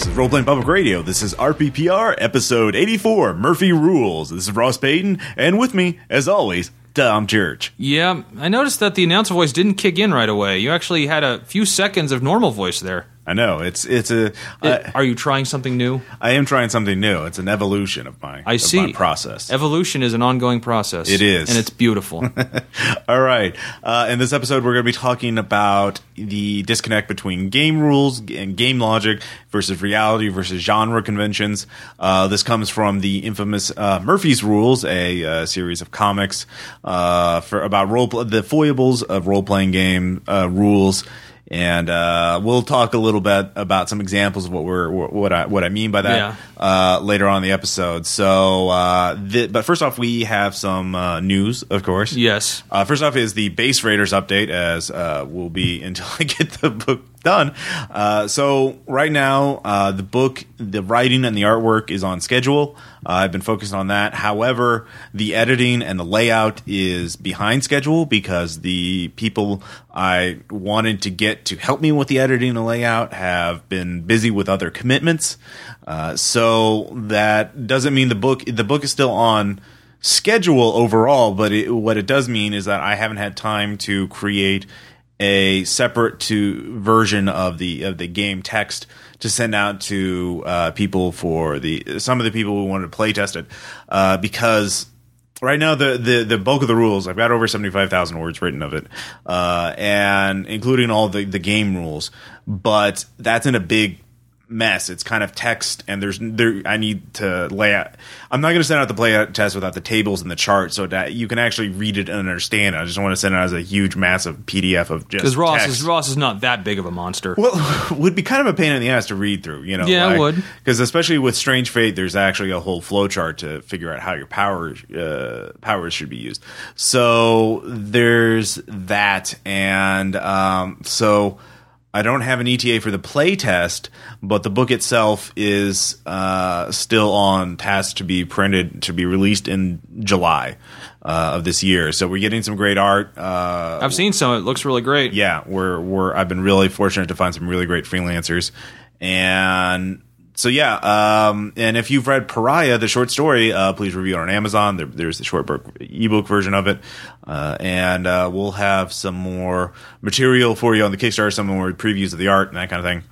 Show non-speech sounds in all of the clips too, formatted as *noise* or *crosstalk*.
This is Roleplaying Public Radio. This is RPPR episode 84, Murphy Rules. This is Ross Payton, and with me, as always, Tom Church. Yeah, I noticed that the announcer voice didn't kick in right away. You actually had a few seconds of normal voice there. I know it's it's a. I- Are you trying something new? I am trying something new. It's an evolution of my I of see. my process. Evolution is an ongoing process. It is. and it's beautiful. *laughs* All right. Uh, in this episode, we're going to be talking about the disconnect between game rules and game logic versus reality versus genre conventions. Uh, this comes from the infamous uh, Murphy's Rules, a uh, series of comics uh, for about role the foibles of role playing game uh, rules. And uh, we'll talk a little bit about some examples of what we're what I what I mean by that Yeah. uh, later on in the episode. So, uh, th- but first off, we have some uh, news, of course. yes. Uh, first off is the base raiders update, as uh, will be *laughs* until I get the book done. Uh, so right now, uh, the book, the writing and the artwork is on schedule. Uh, I've been focused on that. However, the editing and the layout is behind schedule because the people I wanted to get to help me with the editing and layout have been busy with other commitments. Uh, so that doesn't mean the book. The book is still on schedule overall, but it, what it does mean is that I haven't had time to create a separate to version of the of the game text to send out to uh, people for the some of the people who wanted to play test it. Uh, because right now the, the the bulk of the rules I've got over seventy five thousand words written of it uh, and including all the the game rules. But that's in a big mess. It's kind of text, and there's there. I need to lay out. I'm not going to send out the playout test without the tables and the chart, so that you can actually read it and understand. it. I just want to send it as a huge, massive PDF of just Because Ross text. is Ross is not that big of a monster. Well, *laughs* would be kind of a pain in the ass to read through, you know. Yeah, it would. Because especially with Strange Fate, there's actually a whole flow chart to figure out how your power uh, powers should be used. So there's that, and um, so I don't have an ETA for the play test, but the book itself is uh, still on task to be printed to be released in July uh, of this year. So we're getting some great art. Uh, I've seen some. It looks really great. yeah, we're we're I've been really fortunate to find some really great freelancers, and so yeah, um, and if you've read Pariah, the short story, uh, please review it on Amazon. There, there's the short book ebook version of it, uh, and uh, we'll have some more material for you on the Kickstarter, some more previews of the art and that kind of thing.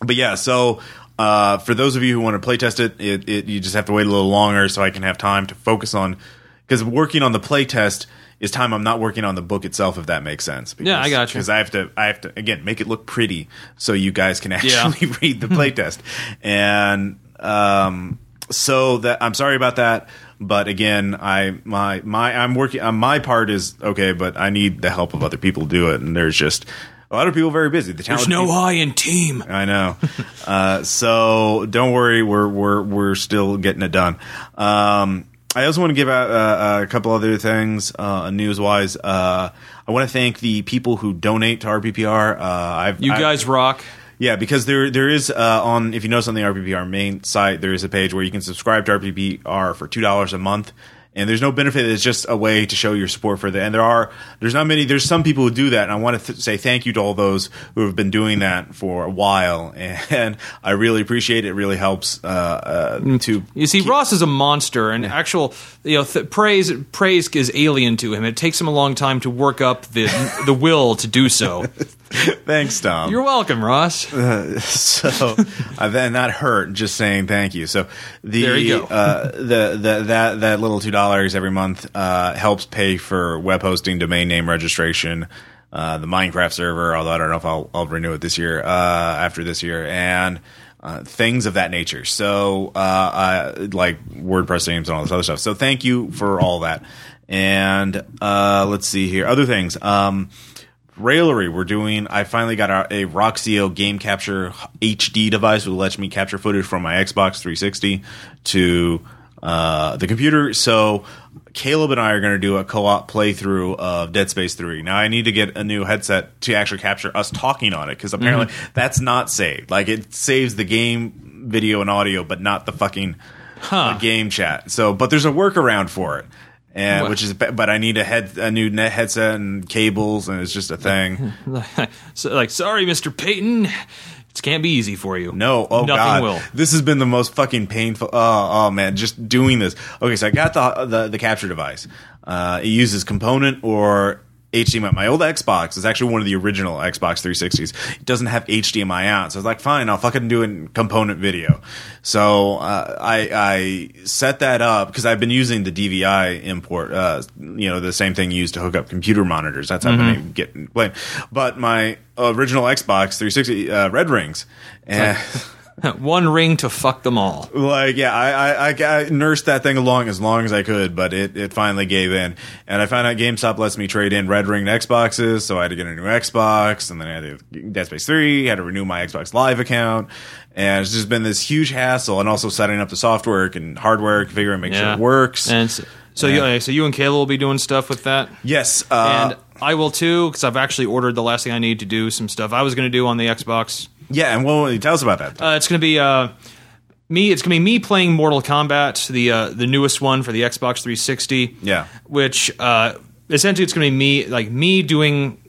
But yeah, so. Uh, for those of you who want to playtest it, it, it, you just have to wait a little longer so I can have time to focus on because working on the playtest is time I'm not working on the book itself, if that makes sense. Because, Yeah, I got you. Because I have to, I have to again make it look pretty so you guys can *laughs* actually *laughs* read the playtest. And um, so that I'm sorry about that, but again, I my my I'm working. Uh, my part is okay, but I need the help of other people to do it, and there's just a lot of people very busy. The There's no people- I in team. I know. uh, so don't worry, we're we're we're still getting it done. Um, I also want to give out uh, a couple other things uh, news wise. Uh, I want to thank the people who donate to RPPR. Uh, I've You I've- guys rock. yeah, because there there is uh, on if you notice on the RPPR main site there is a page where you can subscribe to RPPR for two dollars a month, and there's no benefit. It's just a way to show your support for that. And there are there's not many. There's some people who do that, and I want to th- say thank you to all those who have been doing that for a while, *laughs* and I really appreciate it. It really helps uh, uh, to You see, Ross is a monster, and actual you know th- praise praise is alien to him. It takes him a long time to work up the the will to do so. *laughs* thanks, Tom. You're welcome, Ross. *laughs* so uh, then that hurt just saying thank you so the There you go. uh, the, the that that little two dollars every month uh, helps pay for web hosting domain name registration uh, the minecraft server although i don't know if i'll, I'll renew it this year uh, after this year and uh, things of that nature. So uh, like wordpress names and all this other stuff. So thank you for all that. And let's see here. Other things um, Raillery, we're doing. I finally got a, a Roxio game capture HD device, which lets me capture footage from my Xbox 360 to uh, the computer. So Caleb and I are going to do a co-op playthrough of Dead Space 3. Now I need to get a new headset to actually capture us talking on it because apparently that's not saved. Like it saves the game video and audio, but not the fucking uh, game chat. So, but there's a workaround for it. And What? which is, but I need a head, a new net headset and cables, and it's just a thing. *laughs* so, like, sorry, Mister Payton. It can't be easy for you. No, oh Nothing god, will. this has been the most fucking painful. Oh, oh man, just doing this. Okay, so I got the the, the capture device. Uh, it uses component or HDMI. My old Xbox is actually one of the original Xbox 360s. It doesn't have HDMI out, so I was like, fine, I'll fucking do a component video. So uh, I I set that up because I've been using the DVI import. Uh, you know, the same thing used to hook up computer monitors. That's how I've been getting playing. But my original Xbox 360 uh, red rings and. *laughs* One ring to fuck them all. Like yeah, I, I, I, nursed that thing along as long as I could, but it, it finally gave in. And I found out GameStop lets me trade in red ringed Xboxes, so I had to get a new Xbox, and then I had to Dead Space Three, had to renew my Xbox Live account, and it's just been this huge hassle, and also setting up the software and hardware, configuring, make sure it works. And so, so Yeah. you, so you and Caleb will be doing stuff with that. yes, uh, and I will too because I've actually ordered the last thing I need to do some stuff I was going to do on the Xbox. yeah, and well, tell us about that. Uh, it's going to be uh, me. It's going to be me playing Mortal Kombat, the uh, the newest one for the Xbox 360. Yeah. which uh, essentially it's going to be me like me doing.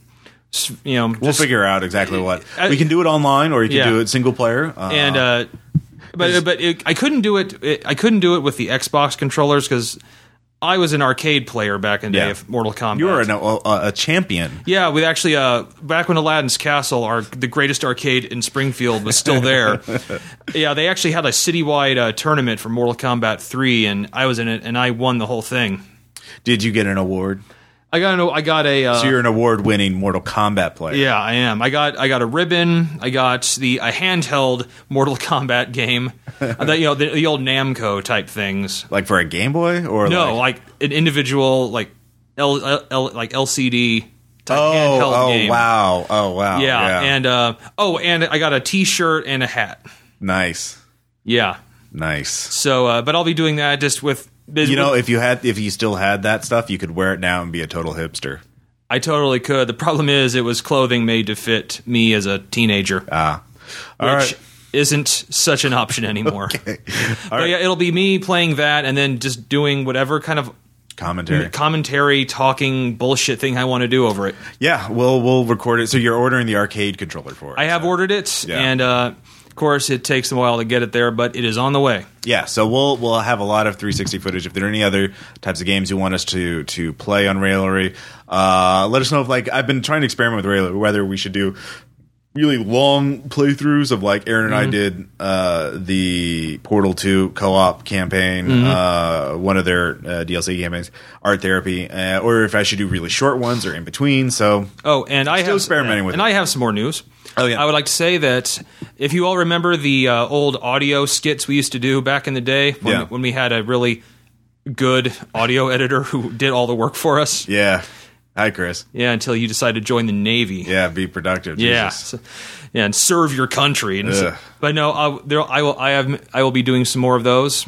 You know, we'll just- figure out exactly what I- we can do it online, or you can Yeah. do it single player. Uh, and uh, but but it, I couldn't do it, it. I couldn't do it with the Xbox controllers because I was an arcade player back in the day of Mortal Kombat. you were a, a, a champion. Yeah, we actually uh, back when Aladdin's Castle, our the greatest arcade in Springfield, was still there. *laughs* yeah, they actually had a citywide uh, tournament for Mortal Kombat Three, and I was in it, and I won the whole thing. Did you get an award? I got a, I got a uh, So you're an award-winning Mortal Kombat player. yeah, I am. I got I got a ribbon. I got the a handheld Mortal Kombat game. *laughs* you know the, the old Namco type things. Like for a Game Boy or No, like, like an individual like L, L, L like LCD type oh handheld oh game. wow oh wow Yeah, and uh, oh, and I got a T-shirt and a hat. nice Yeah. nice. So, uh, but I'll be doing that just with. You know, if you had if you still had that stuff, you could wear it now and be a total hipster. I totally could. The problem is, it was clothing made to fit me as a teenager, Ah, which right. isn't such an option *laughs* anymore. But right. yeah, it'll be me playing that and then just doing whatever kind of Commentary. commentary, talking bullshit thing I want to do over it. Yeah, we'll we'll record it. So you're ordering the arcade controller for it. I have so. ordered it, Yeah. and uh, of course, it takes a while to get it there, but it is on the way. Yeah, so we'll we'll have a lot of 360 footage. If there are any other types of games you want us to to play on Raillery, uh, let us know. If like I've been trying to experiment with Raillery, whether we should do really long playthroughs of like Aaron and I did uh, the Portal 2 co-op campaign, uh, one of their uh, DLC campaigns, Art Therapy, uh, or if I should do really short ones or in between. So Oh, and I Still have experimenting with and it. I have some more news. Oh, yeah. I would like to say that if you all remember the uh, old audio skits we used to do back in the day when, Yeah. when we had a really good audio editor who did all the work for us. yeah, hi Chris. Yeah, until you decide to join the Navy. Yeah, be productive. Yeah. So- yeah, and serve your country. So- but no, I, there, I will. I have. I will be doing some more of those.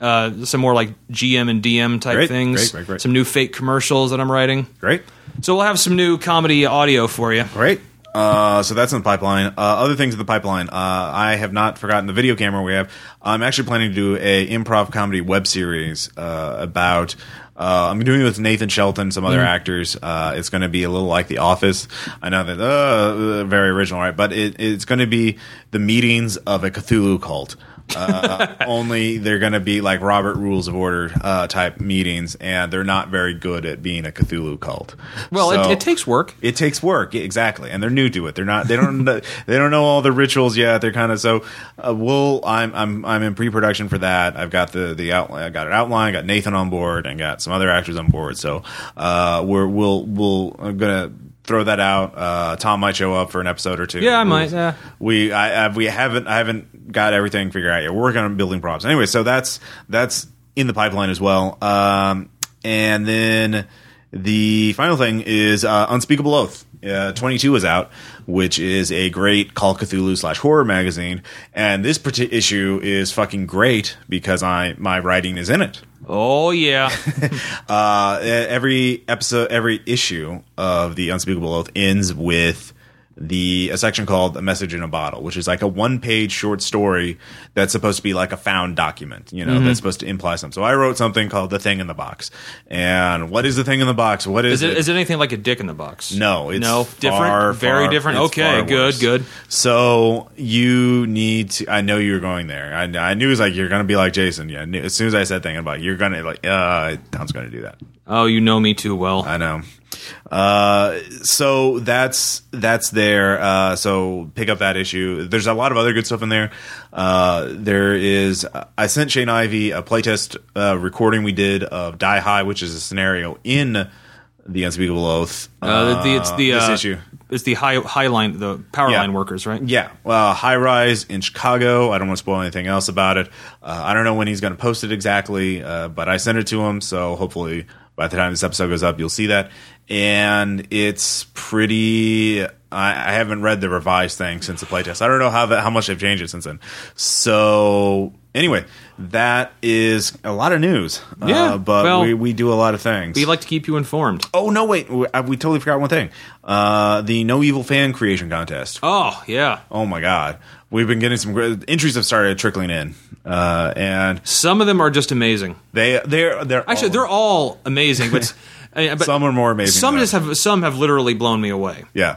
Uh, some more like GM and DM type Mm-hmm. Great, things. great, great, great. Some new fake commercials that I'm writing. Great. So we'll have some new comedy audio for you. Great. Uh, so that's in the pipeline. Uh, other things in the pipeline. Uh, I have not forgotten the video camera we have. I'm actually planning to do a improv comedy web series uh, about. Uh, I'm doing it with Nathan Shelton, some other actors. Uh, it's going to be a little like The Office. I know that uh, very original, right? But it, it's going to be the meetings of a Cthulhu cult. Uh, *laughs* only they're going to be like Robert Rules of Order uh, type meetings, and they're not very good at being a Cthulhu cult. Well, So- it, it takes work. it takes work exactly. And they're new to it. They're not they don't *laughs* they don't know all the rituals yet. They're kind of so uh, we'll i'm i'm i'm in pre-production for that. I've got the the outline i got an outline I got nathan on board and got some other actors on board. So uh we're we'll we'll i'm gonna throw that out uh tom might show up for an episode or two Yeah, I might, yeah. we I, I we haven't I haven't got everything figured out yet. We're working on building props. Anyway, so that's that's in the pipeline as well. Um, and then the final thing is uh, Unspeakable Oath. Uh, 22 is out, which is a great Call Cthulhu slash horror magazine, and this issue is fucking great because I my writing is in it. Oh yeah. *laughs* Uh, every episode, every issue of the Unspeakable Oath ends with the a section called "A Message in a Bottle," which is like a one page short story that's supposed to be like a found document. You know, Mm-hmm. that's supposed to imply something. So I wrote something called "The Thing in the Box," and what is the thing in the box? What is, Is it, is it anything like a dick in the box? no, it's no, different, far, very far- different. Okay, good, worse. good. So you need to. I know you're going there. I, I knew it was like you're going to be like Jason. Yeah, as soon as I said thing about you're going to like, uh, Tom's going to do that. Oh, you know me too well. I know. Uh, so that's that's there. Uh, so pick up that issue. There's a lot of other good stuff in there. Uh, there is. I sent Shane Ivey a playtest uh, recording we did of Die High, which is a scenario in the Unspeakable Oath. Uh, the, it's the this uh, issue. It's the high high line, the power Yeah. line workers, right? Yeah, uh, high rise in Chicago. I don't want to spoil anything else about it. Uh, I don't know when he's going to post it exactly, uh, but I sent it to him, so hopefully by the time this episode goes up, you'll see that. And it's pretty. I, I haven't read the revised thing since the playtest. I don't know how that, how much they've changed it since then. So anyway, that is a lot of news. Yeah, uh, but well, we, we do a lot of things. We like to keep you informed. oh no, wait, we, I- we totally forgot one thing. Uh, the No Evil fan creation contest. Oh yeah, Oh my god, we've been getting some great entries have started trickling in, uh, and some of them are just amazing. they they're they're Actually, all- they're all amazing, but, *laughs* uh, but some are more amazing. some just have some have literally blown me away. yeah.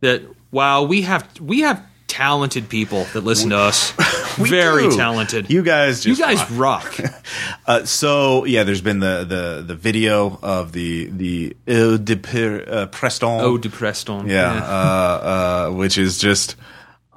That wow, we have we have talented people that listen to us. *laughs* Very do. talented. You guys, You guys rock. rock. *laughs* Uh, so yeah, there's been the the the video of the the Eau de uh, Preston. oh, depressed on. yeah, Uh, uh, which is just.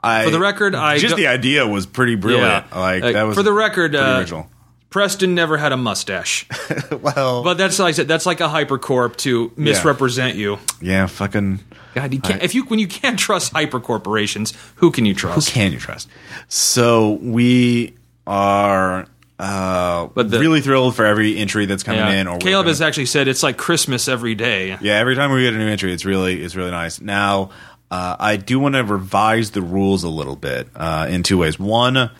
I, For the record, I just the idea was pretty brilliant. Like Uh, that was for the record. Uh, original. Preston never had a mustache, *laughs* well, but that's like I said. That's like a hypercorp to misrepresent you. yeah, fucking. God, you can't. if you when you can't trust hypercorporations, who can you trust? Who can you trust? So we are uh, But the- really thrilled for every entry that's coming Yeah. in. Or Caleb gonna- has actually said it's like Christmas every day. yeah, every time we get a new entry, it's really it's really nice. Now, uh, I do want to revise the rules a little bit uh, in two ways. One,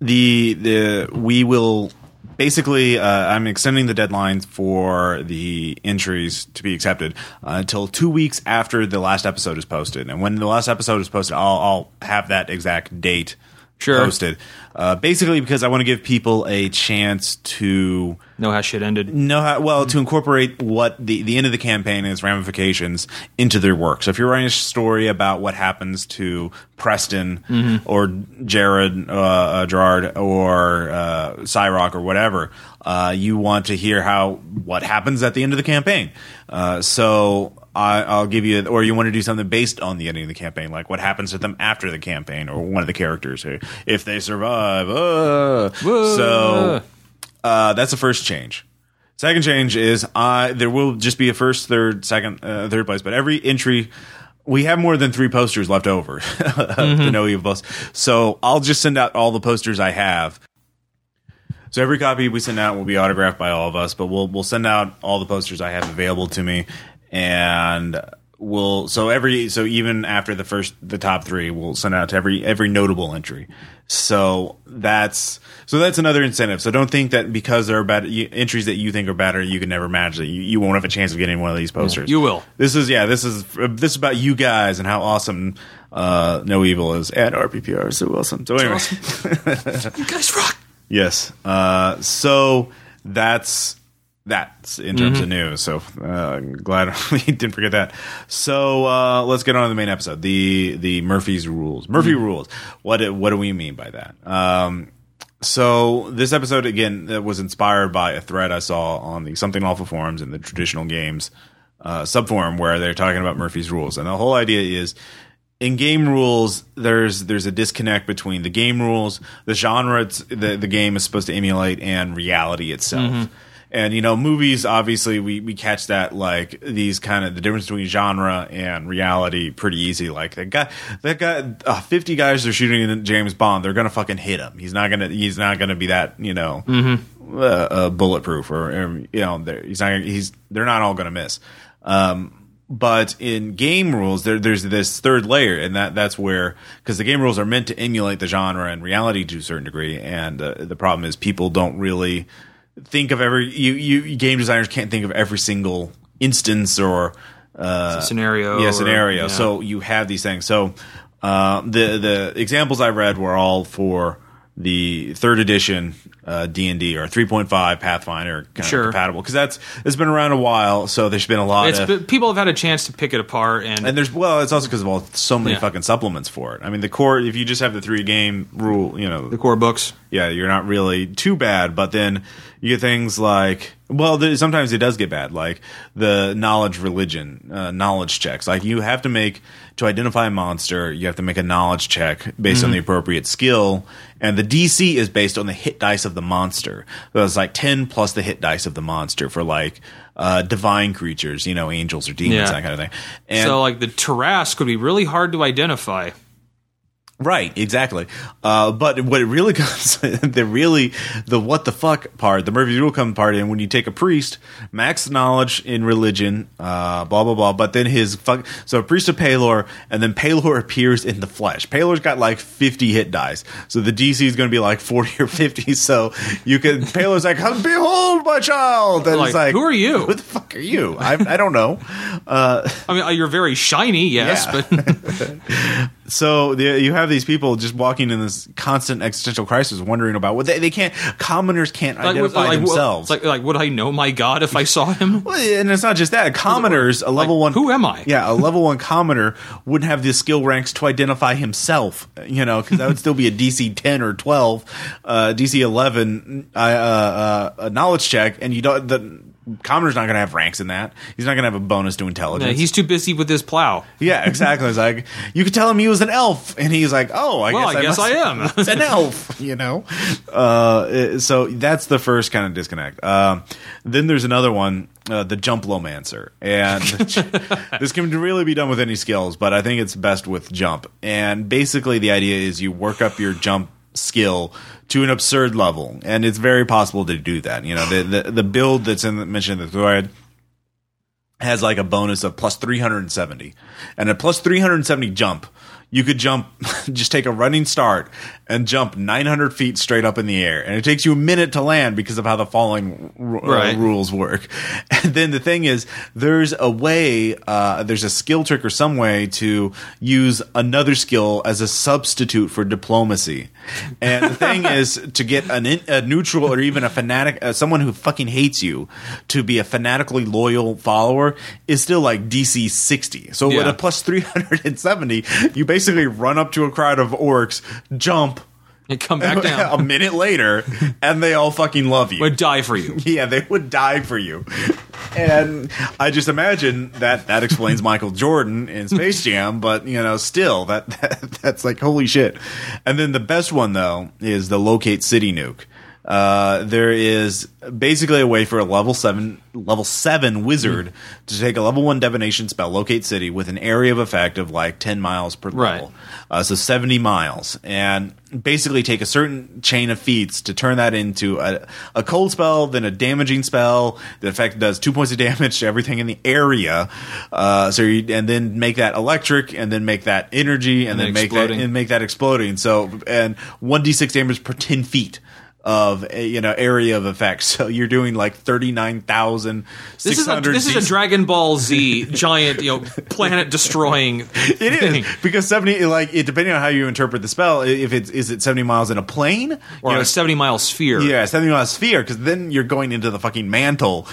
the the we will basically uh, I'm extending the deadline for the entries to be accepted uh, until two weeks after the last episode is posted. And when the last episode is posted, I'll, I'll have that exact date Sure. posted. Uh, basically, because I want to give people a chance to Know how shit ended. know how well to incorporate what the the end of the campaign and its ramifications into their work. So if you're writing a story about what happens to Preston or Jared uh, uh, Gerard or uh, Cyrock or whatever, uh, you want to hear how what happens at the end of the campaign. Uh, so. I, I'll give you, or you want to do something based on the ending of the campaign, like what happens to them after the campaign, or one of the characters, or if they survive. Uh. So uh, that's the first change. Second change is I there will just be a first, third, second, uh, third place, but every entry we have more than three posters left over *laughs* to know you post. So I'll just send out all the posters I have. So every copy we send out will be autographed by all of us, but we'll we'll send out all the posters I have available to me, and we'll so every so even after the first the top three, we'll send out to every every notable entry. So that's so that's another incentive. So don't think that because there are bad you, entries that you think are better, you can never manage that you, you won't have a chance of getting one of these posters. you will. This is yeah. This is this is about you guys and how awesome uh, No Evil is and RPPR so awesome. So anyway. *laughs* You guys rock. Yes. Uh, so that's that's in terms of news. So uh, glad *laughs* we didn't forget that. So uh, let's get on to the main episode. The the Murphy's rules. Murphy rules. What do- what do we mean by that? Um, so this episode again was inspired by a thread I saw on the Something Awful forums and the traditional games uh, subforum where they're talking about Murphy's rules, and the whole idea is in game rules there's there's a disconnect between the game rules, the genre it's, the the game is supposed to emulate, and reality itself. And you know, movies obviously we, we catch that like these kind of the difference between genre and reality pretty easy. Like that guy, that guy, uh, fifty guys are shooting James Bond. They're gonna fucking hit him. He's not gonna he's not gonna be that you know uh, uh, bulletproof or, or you know they're, he's not he's they're not all gonna miss. Um, but in game rules, there, there's this third layer, and that that's where because the game rules are meant to emulate the genre and reality to a certain degree, and uh, the problem is people don't really think of every you, you game designers can't think of every single instance or uh, scenario. yeah or- scenario. yeah. So you have these things. So uh, the the examples I read were all for the third edition D and D or three point five Pathfinder kind Sure. of compatible because that's it's been around a while. So there's been a lot it's of been- people have had a chance to pick it apart, and, and there's well, it's also because of all so many Yeah. fucking supplements for it. I mean, the core if you just have the three game rule, you know, the core books. yeah, you're not really too bad. But then you get things like, well, there, sometimes it does get bad, like the knowledge religion, uh, knowledge checks. Like you have to make to identify a monster, you have to make a knowledge check based on the appropriate skill, and the DC is based on the hit dice of the monster. So it was like ten plus the hit dice of the monster for like uh, divine creatures, you know, angels or demons, Yeah. that kind of thing. And so like the Tarrasque would be really hard to identify. Right, exactly. Uh, but what it really *laughs* comes, the really the what the fuck part, the Murphy's Rule come part and when you take a priest, max knowledge in religion, uh, blah blah blah. But then his fuck, so a priest of Pelor, and then Pelor *laughs* appears in the flesh. Pelor's got like fifty hit dice, so the DC is going to be like forty or fifty. *laughs* So you can Pelor's like, behold my child, and Like, it's like, who are you? Who the fuck are you? I, I don't know. Uh, I mean, uh, you're very shiny, yes, Yeah. but So the, you have these people just walking in this constant existential crisis, wondering about what they, they can't. Commoners can't like, identify like, themselves. like, like, would I know my God if I saw him? *laughs* Well, and it's not just that. Commoners, a level one. who am I? Yeah, a level one commoner wouldn't have the skill ranks to identify himself. You know, because that would still be a DC ten or twelve, uh, DC eleven uh, uh, uh, knowledge check, and you don't. The commoner's not going to have ranks in that. He's not going to have a bonus to Yeah, intelligence. he's too busy with his plow. Yeah, exactly. It's like you could tell him he was an elf, and he's like, "Oh, I Well, guess I guess must- I am. *laughs* it's an elf." You know. Uh, so that's the first kind of disconnect. Um, then there's another one, uh, the jumplomancer, and *laughs* this can really be done with any skills, but I think it's best with jump. And basically, the idea is you work up your jump skill to an absurd level, and it's very possible to do that. You know, the the, the build that's in the, mentioned in the thread has like a bonus of plus 370 and a plus 370 jump you could jump *laughs* just take a running start and jump 900 feet straight up in the air. And it takes you a minute to land because of how the falling r- uh, rules work. *laughs* And then the thing is there's a way uh, there's a skill trick or some way to use another skill as a substitute for diplomacy. And the thing *laughs* is to get an in, a neutral or even a fanatic uh, someone who fucking hates you to be a fanatically loyal follower is still like DC 60 so with a plus 370 you basically run up to a crowd of orcs jump And come back *laughs* down a minute later and they all fucking love you Would die for you. *laughs* yeah, they would die for you. And I just imagine that that explains Michael Jordan in Space *laughs* Jam, but you know, still that, that that's like holy shit. And then the best one though is the locate city nuke. Uh, there is basically a way for a level seven level seven wizard to take a level one divination spell, locate city, with an area of effect of like ten miles per Right. level. Uh, so 70 miles. And basically take a certain chain of feats to turn that into a, a cold spell, then a damaging spell. The effect does two points of damage to everything in the area. Uh, so you, and then make that electric, and then make that energy, and, And then then make that exploding. and make that exploding. So and one d6 damage per 10 feet. Of a, you know area of effect, *laughs* so you're doing like thirty nine thousand This is a, this is a Dragon Ball Z giant, you know, *laughs* planet destroying. *laughs* It is because seventy, like it, depending on how you interpret the spell, if it's is it seventy miles in a plane or you know, a seventy mile sphere. Yeah, seventy mile sphere because then you're going into the fucking mantle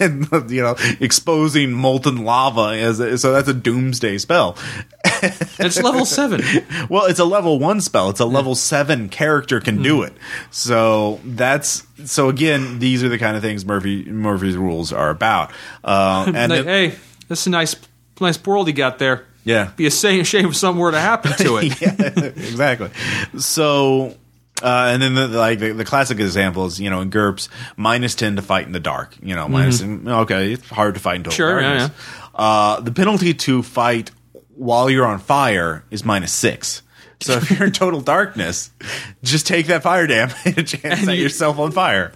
and you know exposing molten lava as a, so that's a doomsday spell. it's level seven. well, it's a level one spell. It's a level seven character can do hmm. it. So that's so again, these are the kind of things Murphy Murphy's rules are about. Uh, *laughs* and Like, hey, this is a nice, nice world you got there. yeah, Be a shame, *laughs* shame if something were to happen to it. *laughs* yeah, exactly. So, uh, and then the, like the, the classic example is you know in GURPS minus ten to fight in the dark. You know, minus 10 okay, it's hard to fight in total Sure, yeah, darkness. Uh, the penalty to fight while you're on fire is minus six. *laughs* So if you're in total darkness, just take that fire damage *laughs* and set you- yourself on fire,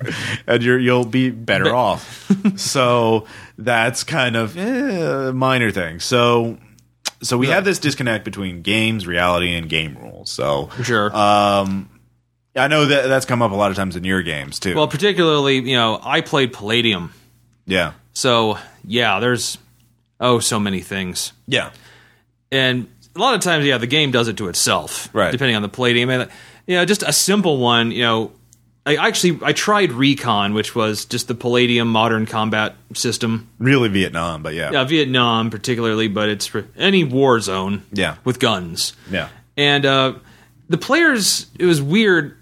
and you're you'll be better But- off. *laughs* so that's kind of eh, a minor thing. So so we have this disconnect between games, reality, and game rules. So Sure. um, I know that that's come up a lot of times in your games too. well, particularly, you know, I played Palladium. yeah, So, yeah, there's oh so many things. Yeah. and a lot of times, yeah, the game does it to itself, Right. Depending on the palladium, and you know, just a simple one. You know, I actually I tried Recon, which was just the palladium modern combat system. Really Vietnam, but yeah. Yeah, Vietnam particularly, but it's for any war zone. Yeah. with guns. Yeah. and uh, the players, it was weird.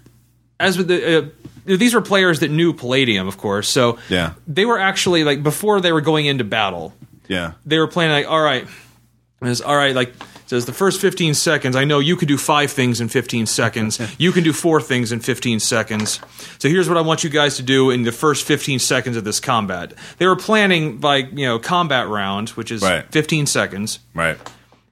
As with the. Uh, these were players that knew Palladium, of course. So Yeah. they were actually like before they were going into battle Yeah. they were playing like, all right, it's all right, like says the first 15 seconds. I know you can do five things in 15 seconds. *laughs* you can do four things in 15 seconds. So here's what I want you guys to do in the first 15 seconds of this combat. They were planning by you know combat round, which is Right. 15 seconds, Right.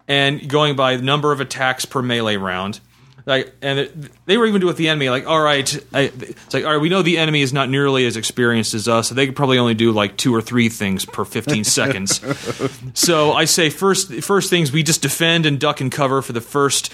and going by the number of attacks per melee round. Like, and they were even doing with the enemy, like, all right, I, it's like, all right, we know the enemy is not nearly as experienced as us, so they could probably only do like two or three things per 15 *laughs* seconds. So I say first, first things we just defend and duck and cover for the first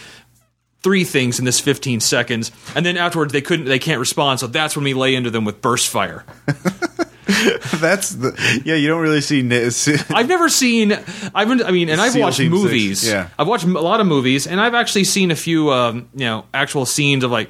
three things in this 15 seconds, and then afterwards they couldn't, they can't respond, so that's when we lay into them with burst fire. *laughs* *laughs* That's the yeah. You don't really see. *laughs* I've never seen. I've been. I mean, and I've SEAL watched Team Six, movies. yeah. I've watched a lot of movies, and I've actually seen a few. Um, you know, actual scenes of like,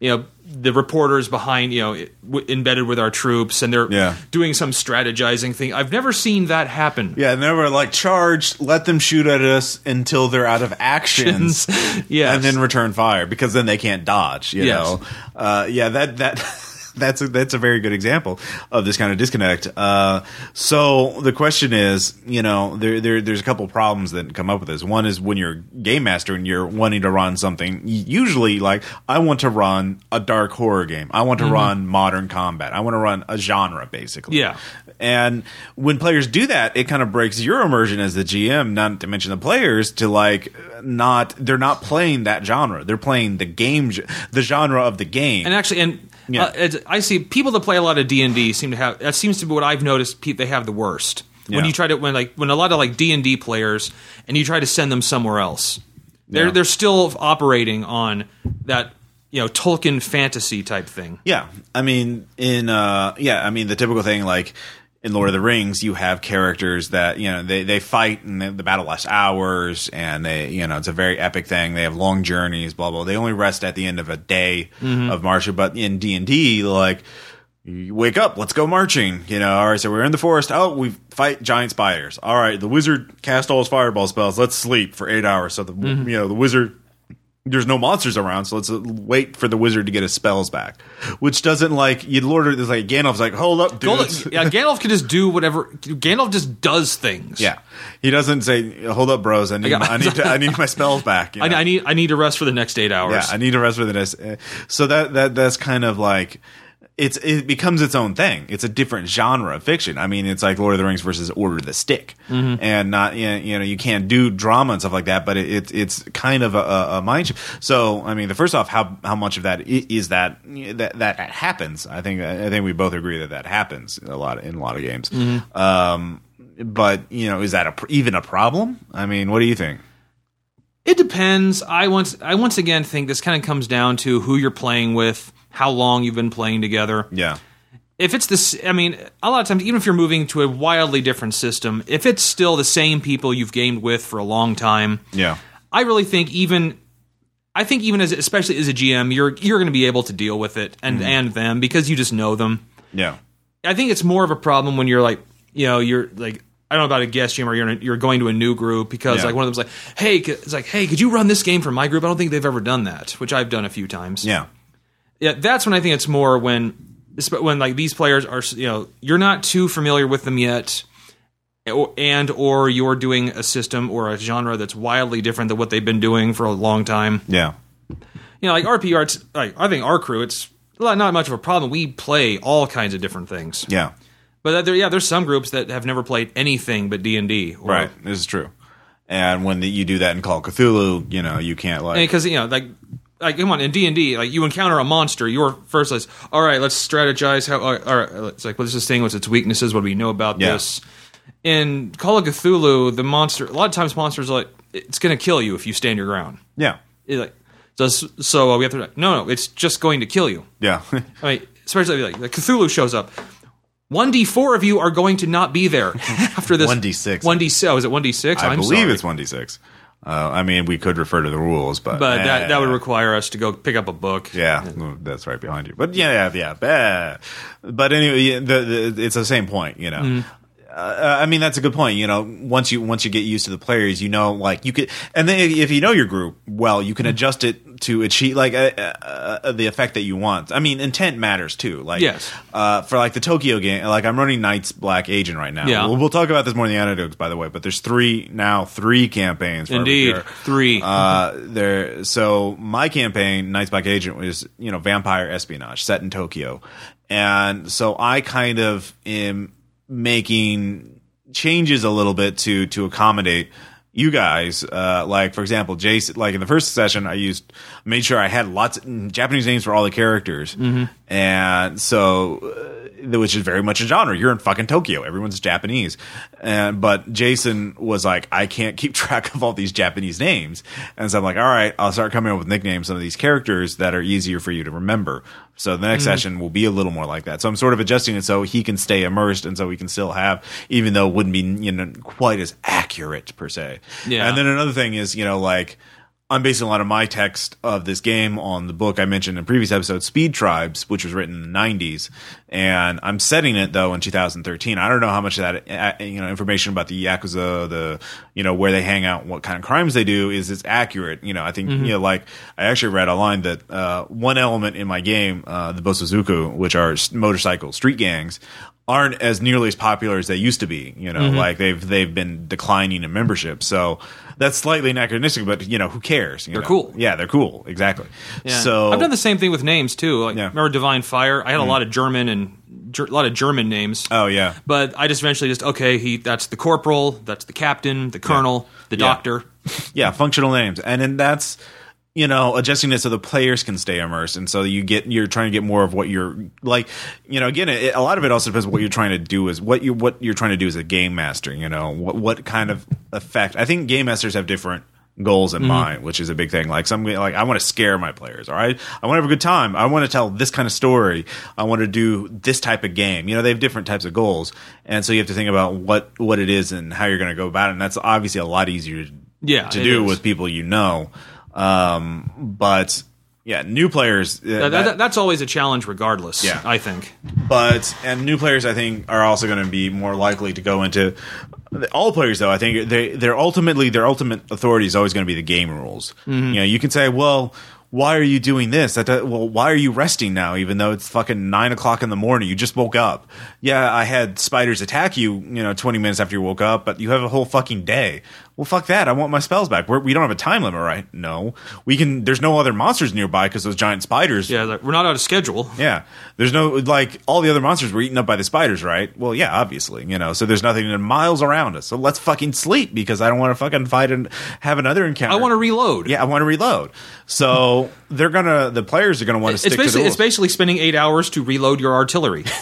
you know, the reporters behind, you know, w- embedded with our troops, and they're Yeah. doing some strategizing thing. I've never seen that happen. yeah, and they were like charge. Let them shoot at us until they're out of actions. *laughs* yeah, and then return fire because then they can't dodge. You Yes. know, uh, yeah, that that. That's a, that's a very good example of this kind of disconnect. Uh, so the question is, you know, there, there there's a couple problems that come up with this. One is when you're game master and you're wanting to run something. Usually, like I want to run a dark horror game. I want to run modern combat. I want to run a genre, basically. Yeah. And when players do that, it kind of breaks your immersion as the GM, not to mention the players, to like not they're not playing that genre. They're playing the game, the genre of the game. and actually, and Yeah. uh, I see people that play a lot of D and D seem to have that seems to be what I've noticed. pe- They have the worst when you try to when like when a lot of like D and D players and you try to send them somewhere else. They're Yeah. they're still operating on that you know Tolkien fantasy type thing. yeah, I mean, in uh, yeah, I mean the typical thing like. In Lord of the Rings, you have characters that you know they, they fight and the, the battle lasts hours, and they you know it's a very epic thing. They have long journeys, blah blah. They only rest at the end of a day mm-hmm. of marching. But in D and D, like you wake up, let's go marching. You know, all right, so we're in the forest. Oh, we fight giant spiders. All right, the wizard cast all his fireball spells. Let's sleep for eight hours. So the mm-hmm. you know the wizard. There's no monsters around, so let's uh, wait for the wizard to get his spells back. Which doesn't like you'd Lord, is like Gandalf's like, hold up, dudes. yeah, *laughs* Gandalf can just do whatever. Gandalf just does things. yeah, he doesn't say, hold up, bros. I need, got- I need, to, I need my spells *laughs* back. you I, know? I need I need to rest for the next eight hours. Yeah, I need to rest for the next. uh, So that that that's kind of like it's it becomes its own thing. It's a different genre of fiction. I mean, it's like Lord of the Rings versus Order of the Stick, Mm-hmm. and not you know, you can't do drama and stuff like that. But it, it's it's kind of a, a, a mind shift. So I mean, the first off, how how much of that is that that that happens? I think I think we both agree that that happens a lot in a lot of games. Mm-hmm. Um, but you know, is that a, even a problem? I mean, what do you think? It depends. I once I once again think this kind of comes down to who you're playing with, how long you've been playing together. Yeah, If it's this, I mean, a lot of times, even if you're moving to a wildly different system, if it's still the same people you've gamed with for a long time, yeah, I really think even. I think even as especially as a GM, you're you're going to be able to deal with it and mm-hmm. and them because you just know them. yeah, I think it's more of a problem when you're like, you know, you're like, I don't know about a guest gym or you're you're going to a new group because Yeah. like one of them's like, hey, it's like, hey, could you run this game for my group? I don't think they've ever done that, which I've done a few times. yeah. Yeah, that's when I think it's more when when like these players are, you know, you're not too familiar with them yet. And or you're doing a system or a genre that's wildly different than what they've been doing for a long time Yeah. you know, like RP arts, like I think our crew, it's not much of a problem. We play all kinds of different things. Yeah. But there, yeah, there's some groups that have never played anything but D and D, Right. This is true. And when the, you do that in Call of Cthulhu, you know, you can't like Because you know, like, like come on, in D and D, like you encounter a monster, your first is, all right, let's strategize. How, all right, all right, it's like, what's this thing? What's its weaknesses? What do we know about Yeah. this? In Call of Cthulhu, the monster, a lot of times, monsters are like, it's going to kill you if you stand your ground. Yeah. It's like, so, so uh, we have to, no, no, it's just going to kill you. Yeah. *laughs* I mean, especially like, like Cthulhu shows up. One d four of you are going to not be there *laughs* after this. 1d6. One d six. Oh, is it one d six? I believe it's one d six. Uh, I mean, we could refer to the rules, but But eh, that that would require us to go pick up a book. Yeah, that's right behind you. But yeah, yeah, yeah. bah. But anyway, the, the, it's the same point, you know. Mm. Uh, I mean, that's a good point. You know, once you once you get used to the players, you know, like you could, and then if you know your group well, you can adjust it to achieve like uh, uh, the effect that you want. I mean, intent matters too. Like, Yes. uh, for like the Tokyo game, like I'm running Night's Black Agent right now. Yeah. we'll, we'll talk about this more in the anecdotes, by the way. But there's three now, three campaigns. For Indeed, three. Uh, there. So my campaign, Night's Black Agent, was you know vampire espionage set in Tokyo, and so I kind of am making changes a little bit to to accommodate you guys. Uh, like for example, Jason. Like in the first session, I used made sure I had lots of Japanese names for all the characters, and so. Uh, which is very much a genre. You're in fucking Tokyo. Everyone's Japanese. And, but Jason was like, I can't keep *laughs* track of all these Japanese names. And so I'm like, all right, I'll start coming up with nicknames, some of these characters that are easier for you to remember. So the next session will be a little more like that. So I'm sort of adjusting it so he can stay immersed and so we can still have, even though it wouldn't be, you know, quite as accurate per se. Yeah. And then another thing is, you know, like, I'm basing a lot of my text of this game on the book I mentioned in previous episode, Speed Tribes, which was written in the 90s, and I'm setting it though in 2013. I don't know how much of that uh, you know information about the yakuza, the you know where they hang out, what kind of crimes they do is it's accurate. You know, I think you know like I actually read online that uh, one element in my game, uh, the Bosozoku, which are motorcycle street gangs, aren't as nearly as popular as they used to be. You know, Mm-hmm. like they've they've been declining in membership. So that's slightly anachronistic, but you know, who cares? They're know? cool. Yeah, they're cool. Exactly. Yeah. So I've done the same thing with names too. Like Yeah. remember Divine Fire? I had a mm. lot of German and a lot of German names. Oh yeah. But I just eventually just okay, he that's the corporal, that's the captain, the colonel, the Yeah. doctor. *laughs* yeah, functional names, and then that's you know adjusting it so the players can stay immersed, and so you get you're trying to get more of what you're like. You know, again, it, a lot of it also depends what you're trying to do is what you what you're trying to do as a game master. You know, what what kind of effect? I think game masters have different goals in mm-hmm. mind, which is a big thing. Like some like I want to scare my players, all right? I want to have a good time. I want to tell this kind of story. I want to do this type of game. You know, they have different types of goals, and so you have to think about what what it is and how you're going to go about it. And that's obviously a lot easier Yeah, to do is. with people you know. Um, but yeah, new players. uh, That- that- that- that's always a challenge, regardless. Yeah. I think. but and new players, I think, are also going to be more likely to go into. All players, though, I think they they're ultimately their ultimate authority is always going to be the game rules. Mm-hmm. You know, you can say, well. Why are you doing this? That, that- well, why are you resting now? Even though it's fucking nine o'clock in the morning, you just woke up. Yeah, I had spiders attack you, you know, twenty minutes after you woke up, but you have a whole fucking day. Well, fuck that. I want my spells back. We're, we don't have a time limit, right? No, we can. There's no other monsters nearby because those giant spiders Yeah, like, we're not out of schedule. yeah. There's no like all the other monsters were eaten up by the spiders, right? Well, yeah, obviously, you know. So there's nothing in miles around us. So let's fucking sleep because I don't want to fucking fight and have another encounter. I want to reload. Yeah, I want to reload. So *laughs* they're gonna the players are gonna want to It's stick to the basically it's basically spending eight hours to reload your artillery. *laughs*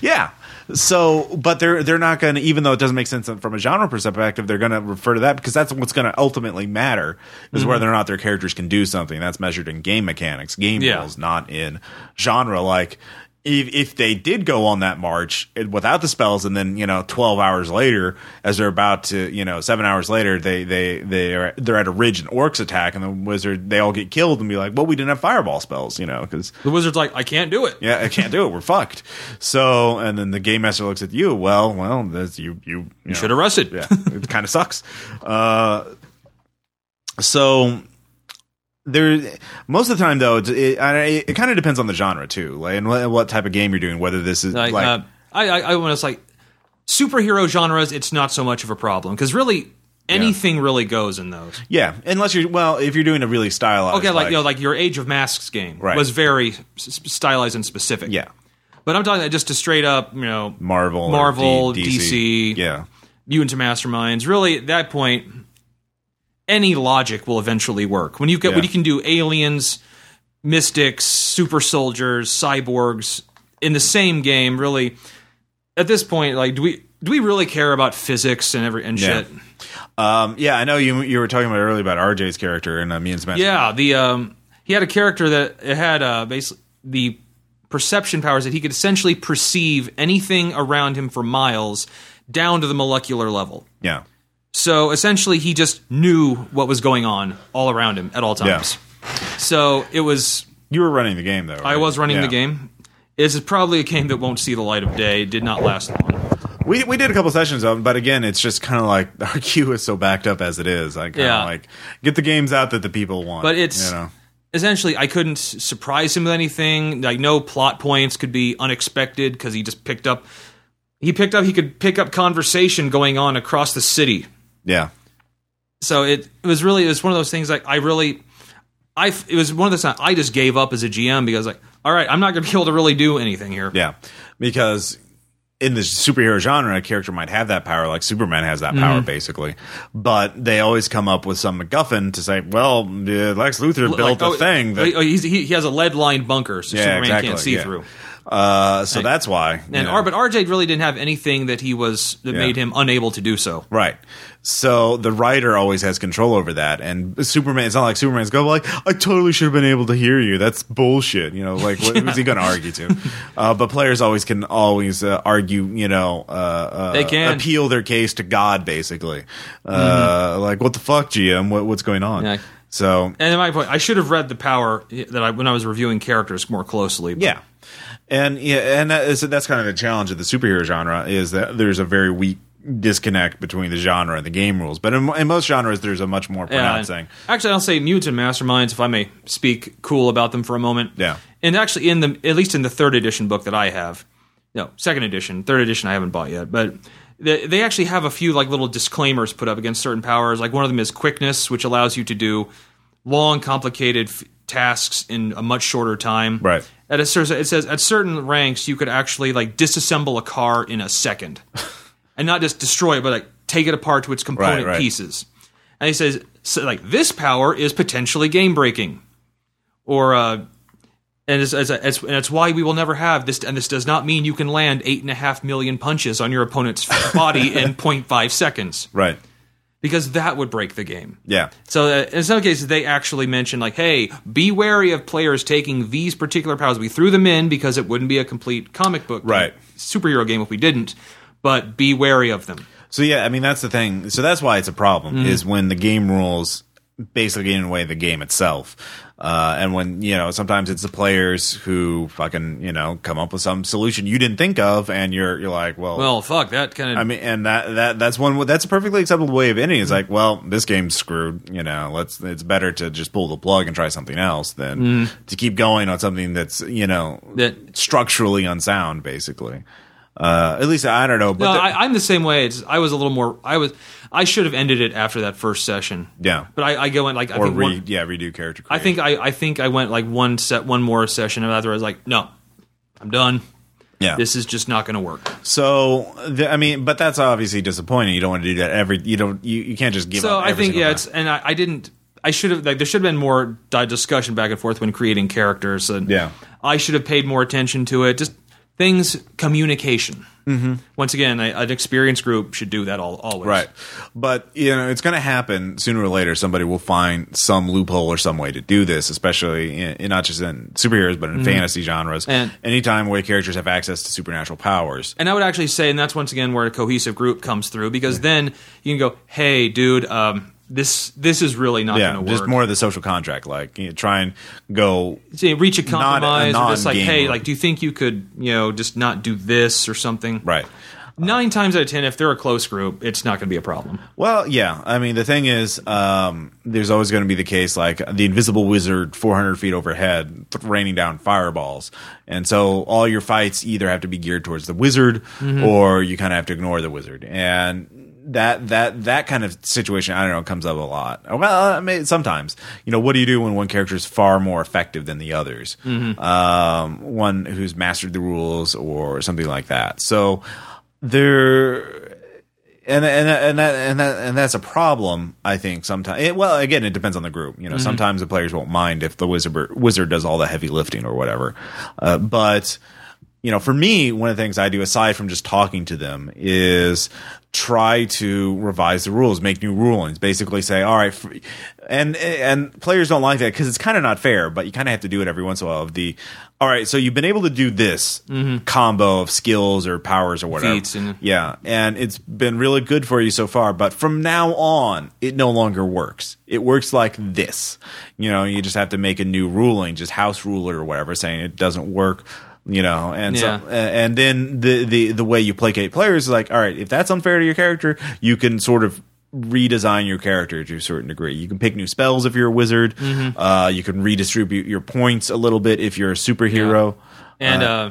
Yeah. So, but they're they're not going to, even though it doesn't make sense from a genre perspective, they're going to refer to that because that's what's going to ultimately matter is Mm-hmm. whether or not their characters can do something. That's measured in game mechanics, game Yeah. rules, not in genre. Like if if they did go on that march without the spells, and then you know twelve hours later, as they're about to, you know, seven hours later, they they they are they're at a ridge and orcs attack, and the wizard they all get killed, and be like, well, we didn't have fireball spells, you know, because the wizard's like, I can't do it. yeah, I can't do it. We're fucked. So, and then the game master looks at you. Well, well, that's you. You, you, Should have rested. Yeah, it kind of sucks. Uh, so there, most of the time though, it it, it kind of depends on the genre too, like and what, what type of game you're doing. Whether this is Like, like, uh, I, I, I when it's like superhero genres, it's not so much of a problem because really anything really goes in those. yeah, unless you're well, if you're doing a really stylized, Okay, like, you know, like your Age of Masks game Right. was very stylized and specific. yeah, but I'm talking just a straight up, you know, Marvel, Marvel, D- DC. yeah, you into Masterminds. Really, at that point, any logic will eventually work. When you get when you can do aliens, mystics, super soldiers, cyborgs in the same game, really. At this point, like, do we do we really care about physics and every and Yeah. shit? um, yeah. I know you you were talking about earlier about RJ's character and uh, me and Smash. Yeah, the um, he had a character that it had uh, basically the perception powers that he could essentially perceive anything around him for miles down to the molecular level. Yeah. So essentially, he just knew what was going on all around him at all times. Yeah. So it was. You were running the game though. I was running Yeah. the game. This is probably a game that won't see the light of day. It did not last long. We we did a couple sessions of, it, but again, it's just kind of like *laughs* our queue is so backed up as it is. I kind of Yeah. like get the games out that the people want. But it's you know. essentially I couldn't surprise him with anything. Like no plot points could be unexpected because he just picked up. He picked up. He could pick up conversation going on across the city. Yeah. So it, it was really it was one of those things like I really. I it was one of those times I just gave up as a GM because like all right I'm not going to be able to really do anything here. Yeah, because in the superhero genre, a character might have that power, like Superman has that power, basically. But they always come up with some MacGuffin to say, "Well, uh, Lex Luthor built Like, a oh, thing that." oh, he's, he, he has a lead lined bunker so Yeah, Superman exactly, can't see yeah. through. Uh, so that's why. And. R, but RJ really didn't have anything that he was that Yeah. made him unable to do so. Right. So the writer always has control over that, and Superman. It's not like Superman's go like, "I totally should have been able to hear you." That's bullshit. You know, like what who's he going to argue to? *laughs* Uh, but players always can always uh, argue. You know, uh, uh, They can. appeal their case to God, basically. Uh, Like, what the fuck, GM? What, what's going on? Yeah. So And at my point, I should have read the power that I when I was reviewing characters more closely. but- Yeah. And yeah, and that is, that's kind of the challenge of the superhero genre is that there's a very weak disconnect between the genre and the game rules. But in, in most genres, there's a much more pronounced thing. Actually, I'll say mutants and masterminds, if I may speak cool about them for a moment. Yeah. And actually, in the at least in the third edition book that I have, no, second edition, third edition I haven't bought yet, but they, they actually have a few like little disclaimers put up against certain powers. Like one of them is quickness, which allows you to do long, complicated f- tasks in a much shorter time. Right. At a it says at certain ranks you could actually like disassemble a car in a second, *laughs* and not just destroy it, but like take it apart to its component right. pieces. And he says so, like this power is potentially game breaking, or uh, and it's, it's, it's, and it's why we will never have this. And this does not mean you can land eight and a half million punches on your opponent's *laughs* body in 0.5 seconds, Right. because that would break the game. Yeah. So uh, in some cases, they actually mention like, "Hey, be wary of players taking these particular powers. We threw them in because it wouldn't be a complete comic book Right. superhero game if we didn't. But be wary of them." So yeah, I mean that's the thing. So that's why it's a problem Mm-hmm. is when the game rules basically get in the way of the game itself. Uh, and when you know sometimes it's the players who fucking you know come up with some solution you didn't think of, and you're you're like, well, Well, fuck that kind of. I mean, and that that that's one that's a perfectly acceptable way of ending. It's like, well, this game's screwed. You know, let's. It's better to just pull the plug and try something else than to keep going on something that's you know That- structurally unsound, basically. Uh, at least I don't know, but no, the- I, I'm the same way. It's, I was a little more. I was. I should have ended it after that first session. yeah, But I, I go in like I think re, one, yeah redo character. I think I, I think I went like one set, one more session, and after I was like, no, I'm done. yeah. This is just not going to work. so the, I mean, but that's obviously disappointing. You don't want to do that every. You don't. You, you can't just give So up. I think yeah, time. it's and I, I didn't. I should have like there should have been more discussion back and forth when creating characters. And Yeah. I should have paid more attention to it. Just things communication. Mm-hmm. Once again, a, an experienced group should do that all always. Right. But, you know, it's going to happen sooner or later. Somebody will find some loophole or some way to do this, especially in, in not just in superheroes, but in fantasy genres. And- Anytime where characters have access to supernatural powers. And I would actually say, and that's once again where a cohesive group comes through, because then you can go, "Hey, dude, um, this this is really not Yeah, going to work. just more of the social contract. Like, you know, try and go. See, reach a not a compromise, or just like, "Hey, like, do you think you could, you know, just not do this or something?" Right. Nine times out of ten, if they're a close group, it's not going to be a problem. Well, yeah. I mean, the thing is, um, there's always going to be the case like the invisible wizard 400 feet overhead raining down fireballs. And so all your fights either have to be geared towards the wizard or you kind of have to ignore the wizard. And that, that, that kind of situation, I don't know, comes up a lot. Well, I mean, sometimes, you know, what do you do when one character is far more effective than the others? Um, one who's mastered the rules or something like that. So there, and and and that and that and that's a problem. I think sometimes. well, again, it depends on the group. You know, sometimes the players won't mind if the wizard wizard does all the heavy lifting or whatever. Uh, but you know, for me, one of the things I do aside from just talking to them is try to revise the rules, make new rulings. Basically, say, all right, and and players don't like that because it's kind of not fair. But you kind of have to do it every once in a while. Of the all right, so you've been able to do this mm-hmm. combo of skills or powers or whatever. And- yeah, and it's been really good for you so far. But from now on, it no longer works. It works like this. You know, you just have to make a new ruling, just house ruler or whatever, saying it doesn't work. You know, and Yeah. so, and then the, the the way you placate players is like, all right, if that's unfair to your character, you can sort of redesign your character to a certain degree. You can pick new spells if you're a wizard. Mm-hmm. Uh, you can redistribute your points a little bit if you're a superhero. And uh,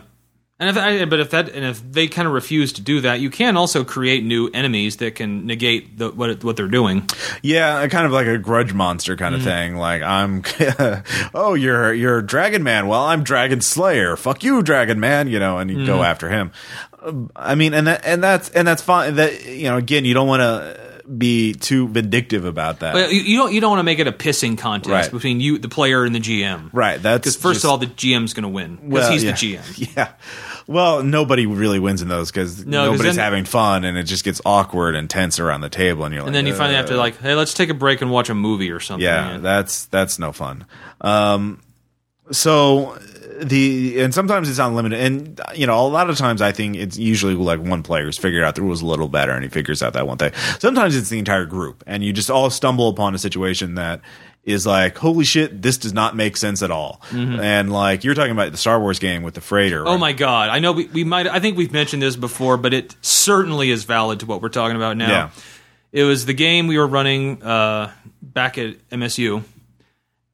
and if I, but if that and if they kind of refuse to do that, you can also create new enemies that can negate the, what what they're doing. Yeah, kind of like a grudge monster kind of thing. Like I'm, *laughs* oh, you're you're Dragon Man. Well, I'm Dragon Slayer. Fuck you, Dragon Man. You know, and you Mm-hmm. go after him. I mean, and that and that's and that's fine. That you know, again, you don't want to be too vindictive about that. But you, you don't you don't want to make it a pissing contest Right. between you, the player, and the GM. right. That's Because first just- of all, the GM's going to win because well, he's yeah. the GM. *laughs* Yeah. Well, nobody really wins in those because No, 'cause nobody's then- having fun, and it just gets awkward and tense around the table, and you're like, And then you finally have to "Uh." like, hey, let's take a break and watch a movie or something. yeah, that's that's no fun. Um, so the and sometimes it's unlimited, and you know a lot of times I think it's usually like one player's figured out the rules a little better, and he figures out that one thing. Sometimes it's the entire group, and you just all stumble upon a situation that is like, holy shit, this does not make sense at all. And like you're talking about the Star Wars game with the freighter. Mm-hmm. Oh my god! I know we, we might. I think we've mentioned this before, but it certainly is valid to what we're talking about now. Yeah. It was the game we were running uh, back at MSU,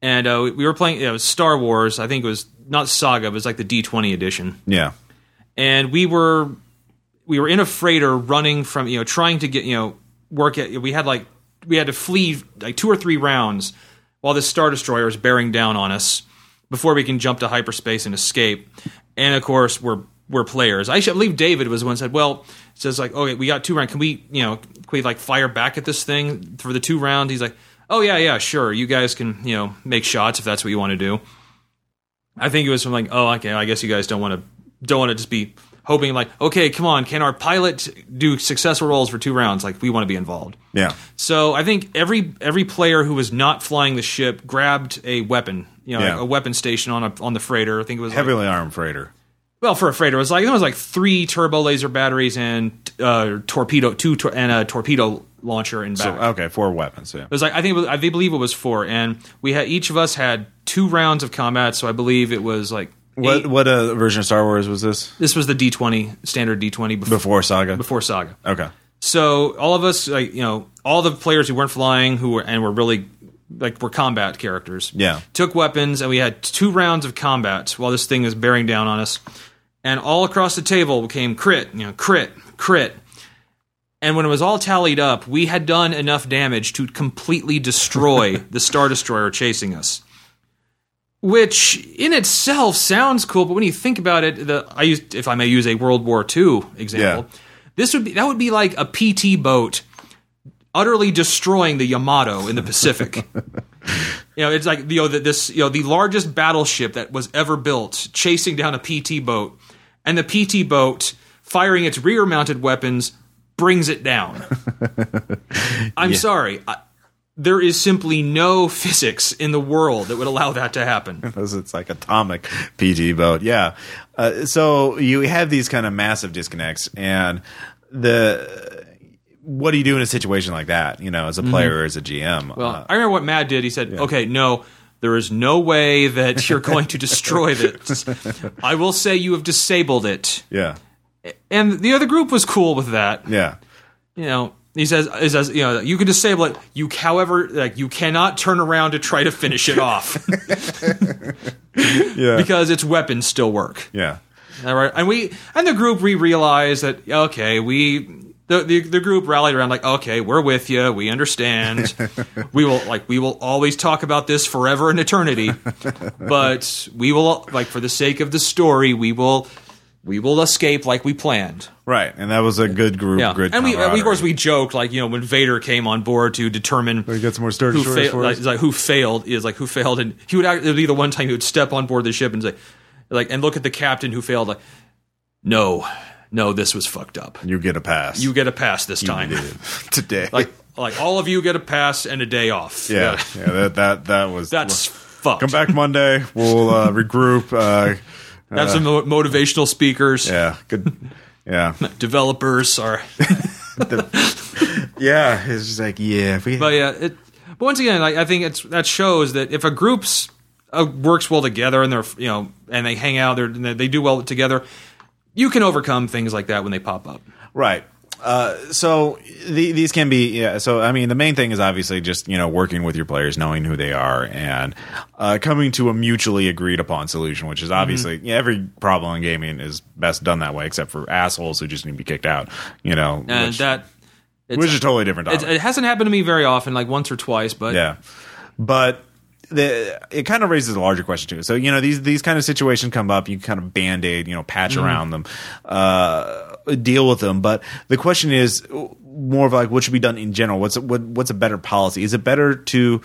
and uh, we were playing. It was Star Wars. I think it was not Saga. It was like the D twenty edition, Yeah. and we were we were in a freighter running from you know trying to get you know work at. We had like we had to flee like two or three rounds while this star destroyer is bearing down on us before we can jump to hyperspace and escape. And of course, we're we're players. I believe David was the one said, "Well, it says like, okay, we got two rounds. Can we, you know, can we like fire back at this thing for the two rounds?" He's like, "Oh yeah, yeah, sure. You guys can, you know, make shots if that's what you want to do." I think it was from like, "Oh, okay. I guess you guys don't want to don't want to just be hoping like, okay, come on, can our pilot do successful rolls for two rounds? Like, we want to be involved." Yeah. So I think every every player who was not flying the ship grabbed a weapon, you know, Yeah. like a weapon station on a, on the freighter. I think it was like, Heavily armed freighter. well for a freighter. It was like there was like three turbo laser batteries and uh, torpedo two tor- and a torpedo launcher in back. So, okay, four weapons. Yeah. It was like I think it was, I believe it was four, and we had each of us had two rounds of combat. So I believe it was like What eight- what uh, version of Star Wars was this? this was the D twenty standard D twenty before, Before Saga. before Saga. Okay. So all of us, like you know, all the players who weren't flying, who were and were really like were combat characters, Yeah. took weapons, and we had two rounds of combat while this thing was bearing down on us, and all across the table became crit, you know, crit, crit. And when it was all tallied up, we had done enough damage to completely destroy *laughs* the Star Destroyer chasing us. Which in itself sounds cool, but when you think about it, the I used if I may use a World War II example, Yeah. this would be that would be like a PT boat utterly destroying the Yamato in the Pacific. *laughs* you know, it's like you know that this you know the largest battleship that was ever built chasing down a PT boat, and the PT boat firing its rear-mounted weapons brings it down. *laughs* I'm sorry. I, there is simply no *laughs* physics in the world that would allow that to happen. *laughs* because it's like atomic PT boat. Yeah. Uh, so you have these kind of massive disconnects, and the what do you do in a situation like that? You know, as a player or as a GM. Mm-hmm. Well, Uh, I remember what Matt did. He said, "Okay, no, there is no way that *laughs* you're going to destroy this. I will say you have disabled it." yeah, And the other group was cool with that. yeah, You know, he says, he says, you know, you can disable it. You, however, like you cannot turn around to try to finish it off *laughs* yeah, because its weapons still work. yeah. All right, and we and the group we realized that okay, we the, the the group rallied around like okay, we're with you, we understand, *laughs* we will like we will always talk about this forever and eternity, *laughs* but we will like for the sake of the story, we will we will escape like we planned. Right, and that was a good group. Yeah, Good and we, and we of course we joked like you know when Vader came on board to determine We got some more Star who Destroyers failed, for like, like who failed is like who failed, and he would act, it would be the one time he would step on board the ship and say, like, and look at the captain who failed, like, no, no, this was fucked up. You get a pass. You get a pass this time. *laughs* today. Like, like all of you get a pass and a day off. yeah, yeah. That that that was that's fucked. Come back Monday. We'll uh, regroup. Uh, Have some mo- motivational speakers. Yeah, good. Yeah, *laughs* Developers are. *laughs* yeah. It's just like yeah. If we, But yeah, it, but once again, like, I think it's that shows that if a group's uh, works well together and they're you know and they hang out, they're, they do well together, you can overcome things like that when they pop up. Right. Uh, so the, these can be yeah. So I mean, the main thing is obviously just you know working with your players, knowing who they are, and uh, coming to a mutually agreed upon solution. Which is obviously yeah, every problem in gaming is best done that way, except for assholes who just need to be kicked out. You know, And which, that it's, which is totally different. it, topic. it hasn't happened to me very often, like once or twice, but Yeah, but the it kind of raises a larger question too. So you know these these kind of situations come up, you kind of band aid, you know, patch around them, uh, deal with them. But the question is more of like what should be done in general. What's what, what's a better policy? Is it better to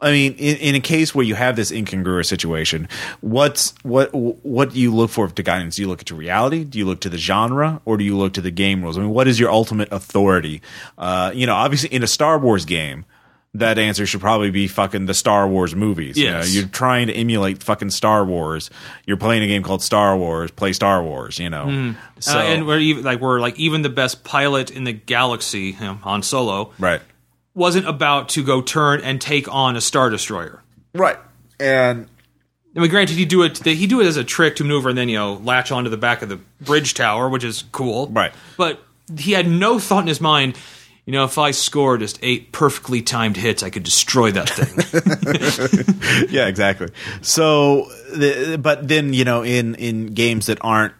I mean, in, in a case where you have this incongruous situation, what's what what do you look for to guidance? Do you look to reality? Do you look to the genre, or do you look to the game rules? I mean, what is your ultimate authority? Uh, you know, obviously, in a Star Wars game, that answer should probably be fucking the Star Wars movies. You know, Yes. you're trying to emulate fucking Star Wars. You're playing a game called Star Wars. Play Star Wars. You know, so uh, and we're even like we're like even the best pilot in the galaxy, you know, Han Solo, right, wasn't about to go turn and take on a star destroyer. right, and I mean, granted, he do it. He do it as a trick to maneuver, and then you know latch onto the back of the bridge tower, which is cool. Right. But he had no thought in his mind. You know, if I score just eight perfectly timed hits, I could destroy that thing. *laughs* *laughs* yeah, exactly. So, the, but then you know, in in games that aren't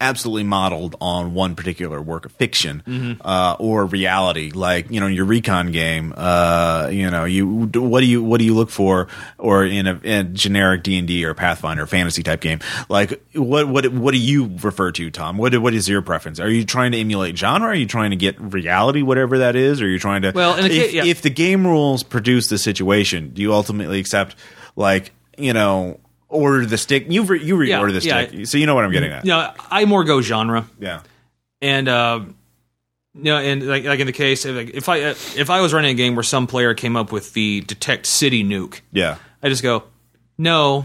absolutely modeled on one particular work of fiction uh, or reality, like you know, your recon game, uh, you know, you what do you what do you look for, or in a, in a generic D and D or Pathfinder fantasy type game, like what what what do you refer to, Tom? What what is your preference? Are you trying to emulate genre? Are you trying to get reality, whatever that is? Or are you trying to Well, in a ca- if, yeah. if the game rules produce the situation, do you ultimately accept like you know order the stick? You re, you reorder Yeah, the yeah. stick, so you know what I'm getting at. you know, I more go genre, Yeah, and uh, you know, and like, like in the case, if, like, if I uh, if I was running a game where some player came up with the detect city nuke, yeah, I just go, no,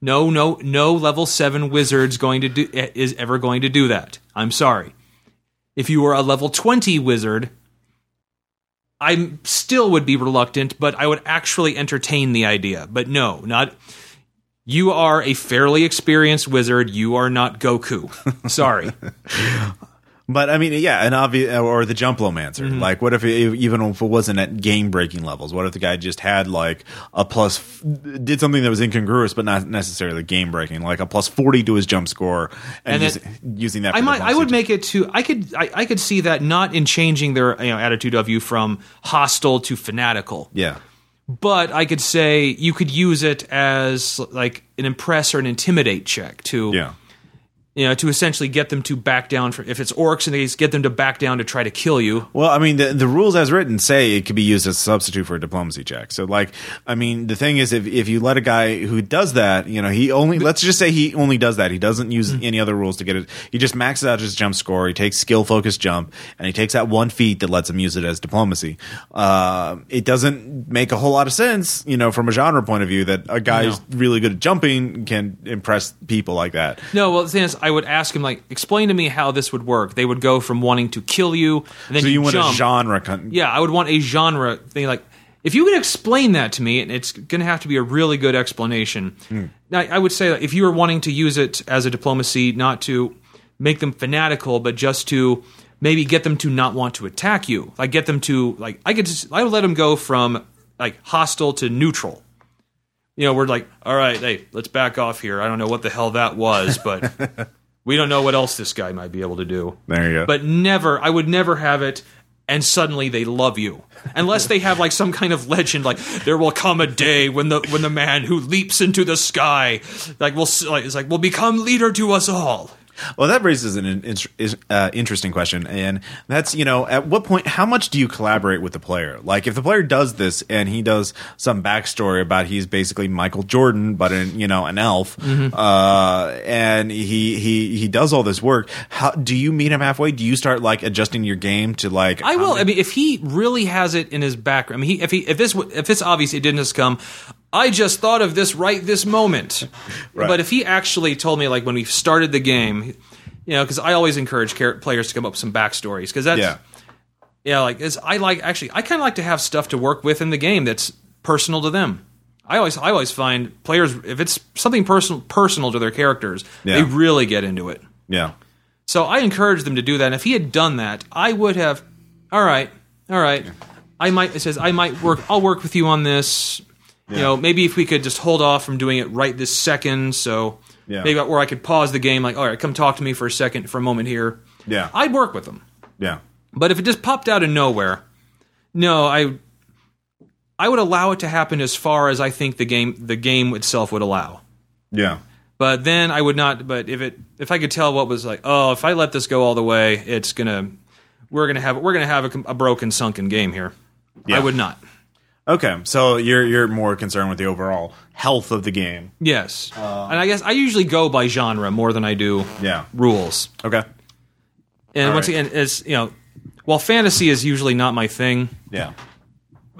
no, no, no level seven wizard's going to do is ever going to do that. I'm sorry. If you were a level twenty wizard, I still would be reluctant, but I would actually entertain the idea. But no, not. You are a fairly experienced wizard. You are not Goku. *laughs* Sorry. But I mean, yeah, an obvious or the jumplomancer. Mm-hmm. Like, what if it, even if it wasn't at game breaking levels? What if the guy just had like a plus, did something that was incongruous but not necessarily game breaking, like a plus forty to his jump score, and, And using that. I might. I would make it to. I could. I, I could see that not in changing their you know attitude of you from hostile to fanatical. Yeah, but I could say you could use it as like an impress or an intimidate check to yeah, you know to essentially get them to back down for if it's orcs and they get them to back down to try to kill you. Well, I mean, the, the rules as written say it could be used as a substitute for a diplomacy check. So, like, I mean, the thing is, if, if you let a guy who does that, you know, he only, let's just say he only does that. He doesn't use any other rules to get it. He just maxes out his jump score. He takes skill focused jump and he takes that one feat that lets him use it as diplomacy. Uh, it doesn't make a whole lot of sense, you know, from a genre point of view that a guy who's really good at jumping can impress people like that. No, well, the thing is, I would ask him like, explain to me how this would work. They would go from wanting to kill you, and then So you want jump. a genre. Con- Yeah, I would want a genre thing. Like, if you could explain that to me, and it's going to have to be a really good explanation. Hmm. Now, I would say that if you were wanting to use it as a diplomacy, not to make them fanatical, but just to maybe get them to not want to attack you, like get them to like, I could just, I would let them go from like hostile to neutral. You know, we're like, all right, hey, let's back off here. I don't know what the hell that was, but *laughs* we don't know what else this guy might be able to do. There you go. but never i would never have it and suddenly they love you. Unless they have like some kind of legend like there will come a day when the when the man who leaps into the sky like will like it's like will become leader to us all Well, that raises an in, is, uh, interesting question, and that's you know at what point, how much do you collaborate with the player? Like, if the player does this and he does some backstory about he's basically Michael Jordan, but an you know an elf, Mm-hmm. uh, and he he he does all this work. How do you meet him halfway? Do you start like adjusting your game to like? i will i mean if he really has it in his background i mean he, if he if this if it's obvious it didn't just come I just thought of this right this moment. Right. But if he actually told me, like when we started the game, you know, because I always encourage players to come up with some backstories because that's Yeah. yeah, like it's, I like actually I kind of like to have stuff to work with in the game that's personal to them. I always I always find players if it's something personal personal to their characters, Yeah. they really get into it. Yeah. So I encourage them to do that. And if he had done that, I would have. All right, all right. I might. It says I might work. I'll work with you on this. You know, maybe if we could just hold off from doing it right this second. So Yeah. maybe where I could pause the game, like, all right, come talk to me for a second, for a moment here. Yeah. I'd work with them. Yeah. But if it just popped out of nowhere, no, I. I would allow it to happen as far as I think the game the game itself would allow. Yeah. But then I would not. But if it if I could tell what was like, oh, if I let this go all the way, it's gonna we're gonna have we're gonna have a, a broken sunken game here. Yeah. I would not. Okay. So you're you're more concerned with the overall health of the game. Yes, and I guess I usually go by genre more than I do Yeah. rules. Okay. And All once right. again, it's you know, while fantasy is usually not my thing, Yeah.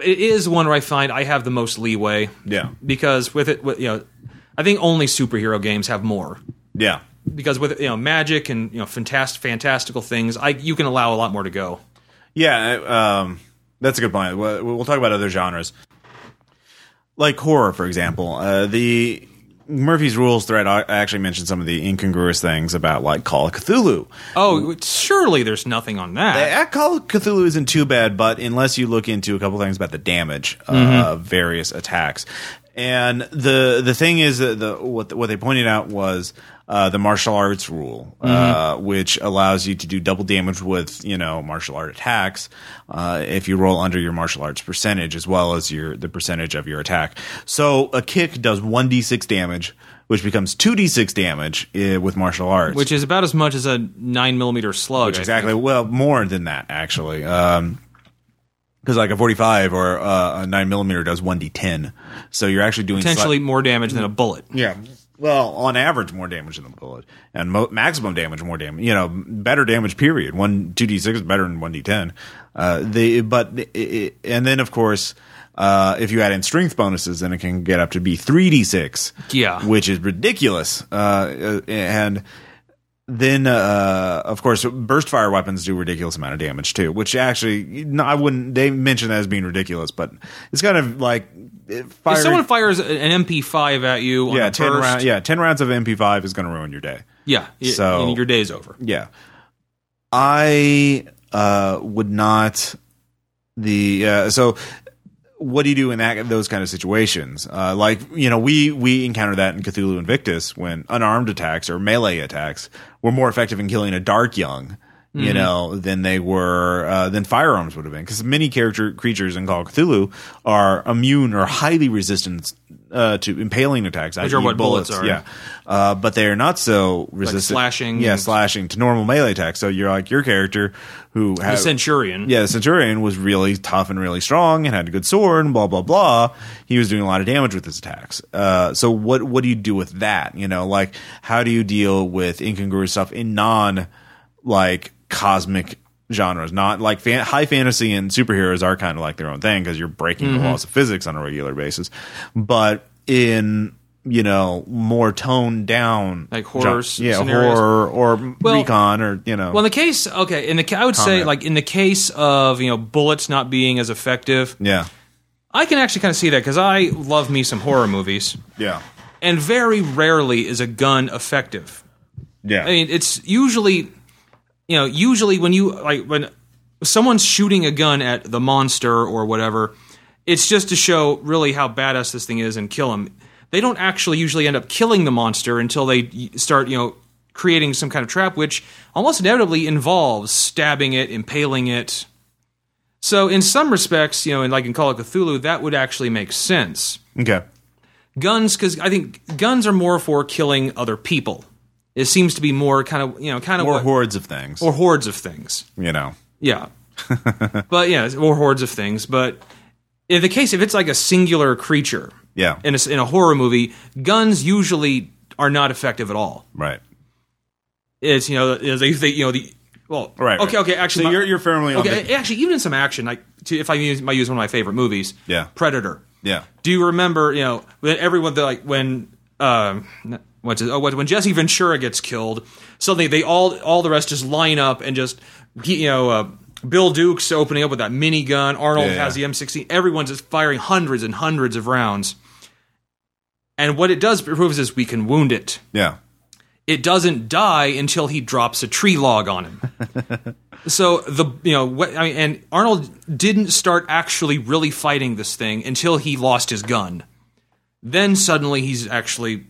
it is one where I find I have the most leeway Yeah. because with it, with, you know, I think only superhero games have more. Yeah. Because with you know magic and you know fantastic fantastical things, I you can allow a lot more to go. Yeah, um, that's a good point. We'll, talk about other genres, like horror, for example. Uh, the Murphy's Rules thread I actually mentioned some of the incongruous things about like Call of Cthulhu. Oh, surely there's nothing on that. Uh, Call of Cthulhu isn't too bad, but unless you look into a couple things about the damage uh, Mm-hmm. of various attacks, and the the thing is that the what what they pointed out was uh, the martial arts rule, uh, Mm-hmm. which allows you to do double damage with you know martial art attacks uh, if you roll under your martial arts percentage as well as your the percentage of your attack. So a kick does one d six damage, which becomes two d six damage uh, with martial arts, which is about as much as a nine millimeter slug. I exactly. Well, more than that actually. Um, because like a 45 or uh, a 9 millimeter does 1d10 so you're actually doing potentially sli- more damage than a bullet. yeah well on average more damage than the bullet. And mo- maximum damage more damage you know better damage period. 1 2d6 is better than 1d10 uh, the but it, it, and then of course uh, if you add in strength bonuses then it can get up to be 3d6 Yeah. which is ridiculous. Uh, uh, and then uh, of course burst fire weapons do ridiculous amount of damage too which actually no, i wouldn't they mention that as being ridiculous but it's kind of like If someone fires an MP5 at you on yeah a 10 burst, round, yeah 10 rounds of mp5 is going to ruin your day yeah, So- and your day's over. yeah i uh, would not the uh, so what do you do in that those kind of situations? Uh, like you know, we we encounter that in Cthulhu Invictus when unarmed attacks or melee attacks were more effective in killing a dark young. You know, than they were uh, than firearms would have been, because many character creatures in Call of Cthulhu are immune or highly resistant uh, to impaling attacks. Which are what bullets are. Yeah, uh, but they are not so resistant. slashing yeah, slashing to normal melee attacks. So you're like your character who The has Centurion. yeah, the Centurion was really tough and really strong and had a good sword and blah blah blah. He was doing a lot of damage with his attacks. Uh, so what what do you do with that? You know, like how do you deal with incongruous stuff in non like cosmic genres? Not like fan- high fantasy and superheroes are kind of like their own thing because you're breaking Mm-hmm. the laws of physics on a regular basis. But in you know more toned down Like horror gen- yeah, scenarios? horror or Well- recon or you know Well, in the case, okay, in the I would say like in the case of you know bullets not being as effective, yeah I can actually kind of see that because I love me some horror movies, yeah and very rarely is a gun effective. yeah I mean, it's usually, you know, usually when you like when someone's shooting a gun at the monster or whatever, it's just to show really how badass this thing is and kill him. They don't actually usually end up killing the monster until they start, you know, creating some kind of trap, which almost inevitably involves stabbing it, impaling it. So, in some respects, you know, and like in Call of Cthulhu, that would actually make sense okay guns because I think guns are more for killing other people. It seems to be more kind of you know kind of or what, hordes of things or hordes of things. you know Yeah, *laughs* but yeah, or hordes of things. But in the case if it's like a singular creature yeah in a, in a horror movie, guns usually are not effective at all. right It's you know they, they you know the well right okay right. okay actually so my- you're, you're firmly on okay the, actually even in some action like to, if I use, might use one of my favorite movies Yeah. Predator Yeah. Do you remember? You know, when everyone like when um, what's oh, when Jesse Ventura gets killed, suddenly they all all the rest just line up and just you know. Uh, Bill Duke's opening up with that minigun. Arnold Yeah, has the M16. Everyone's just firing hundreds and hundreds of rounds. And what it does proves is we can wound it. Yeah. It doesn't die until he drops a tree log on him. *laughs* so the you know what I mean, and Arnold didn't start actually really fighting this thing until he lost his gun. Then suddenly he's actually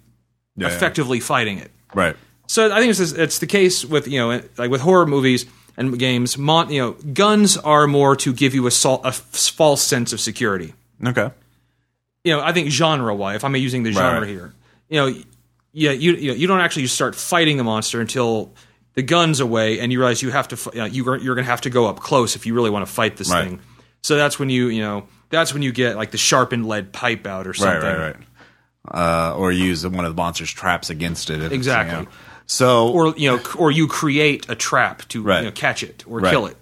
Yeah, yeah. effectively fighting it. Right. So I think it's it's the case with you know like with horror movies and games. Mon, you know, guns are more to give you a, sol- a f- false sense of security. Okay. You know, I think genre wise, if I'm using the genre right. here, you know, yeah, you you, know, you don't actually start fighting the monster until the gun's away, and you realize you have to you know, you're you're going to have to go up close if you really want to fight this Right. thing. So that's when you you know that's when you get like the sharpened lead pipe out or something. Right. Right. Right. Uh, or use one of the monster's traps against it. Exactly. you know. So Or you know, or you create a trap to Right. you know, catch it or Right. kill it.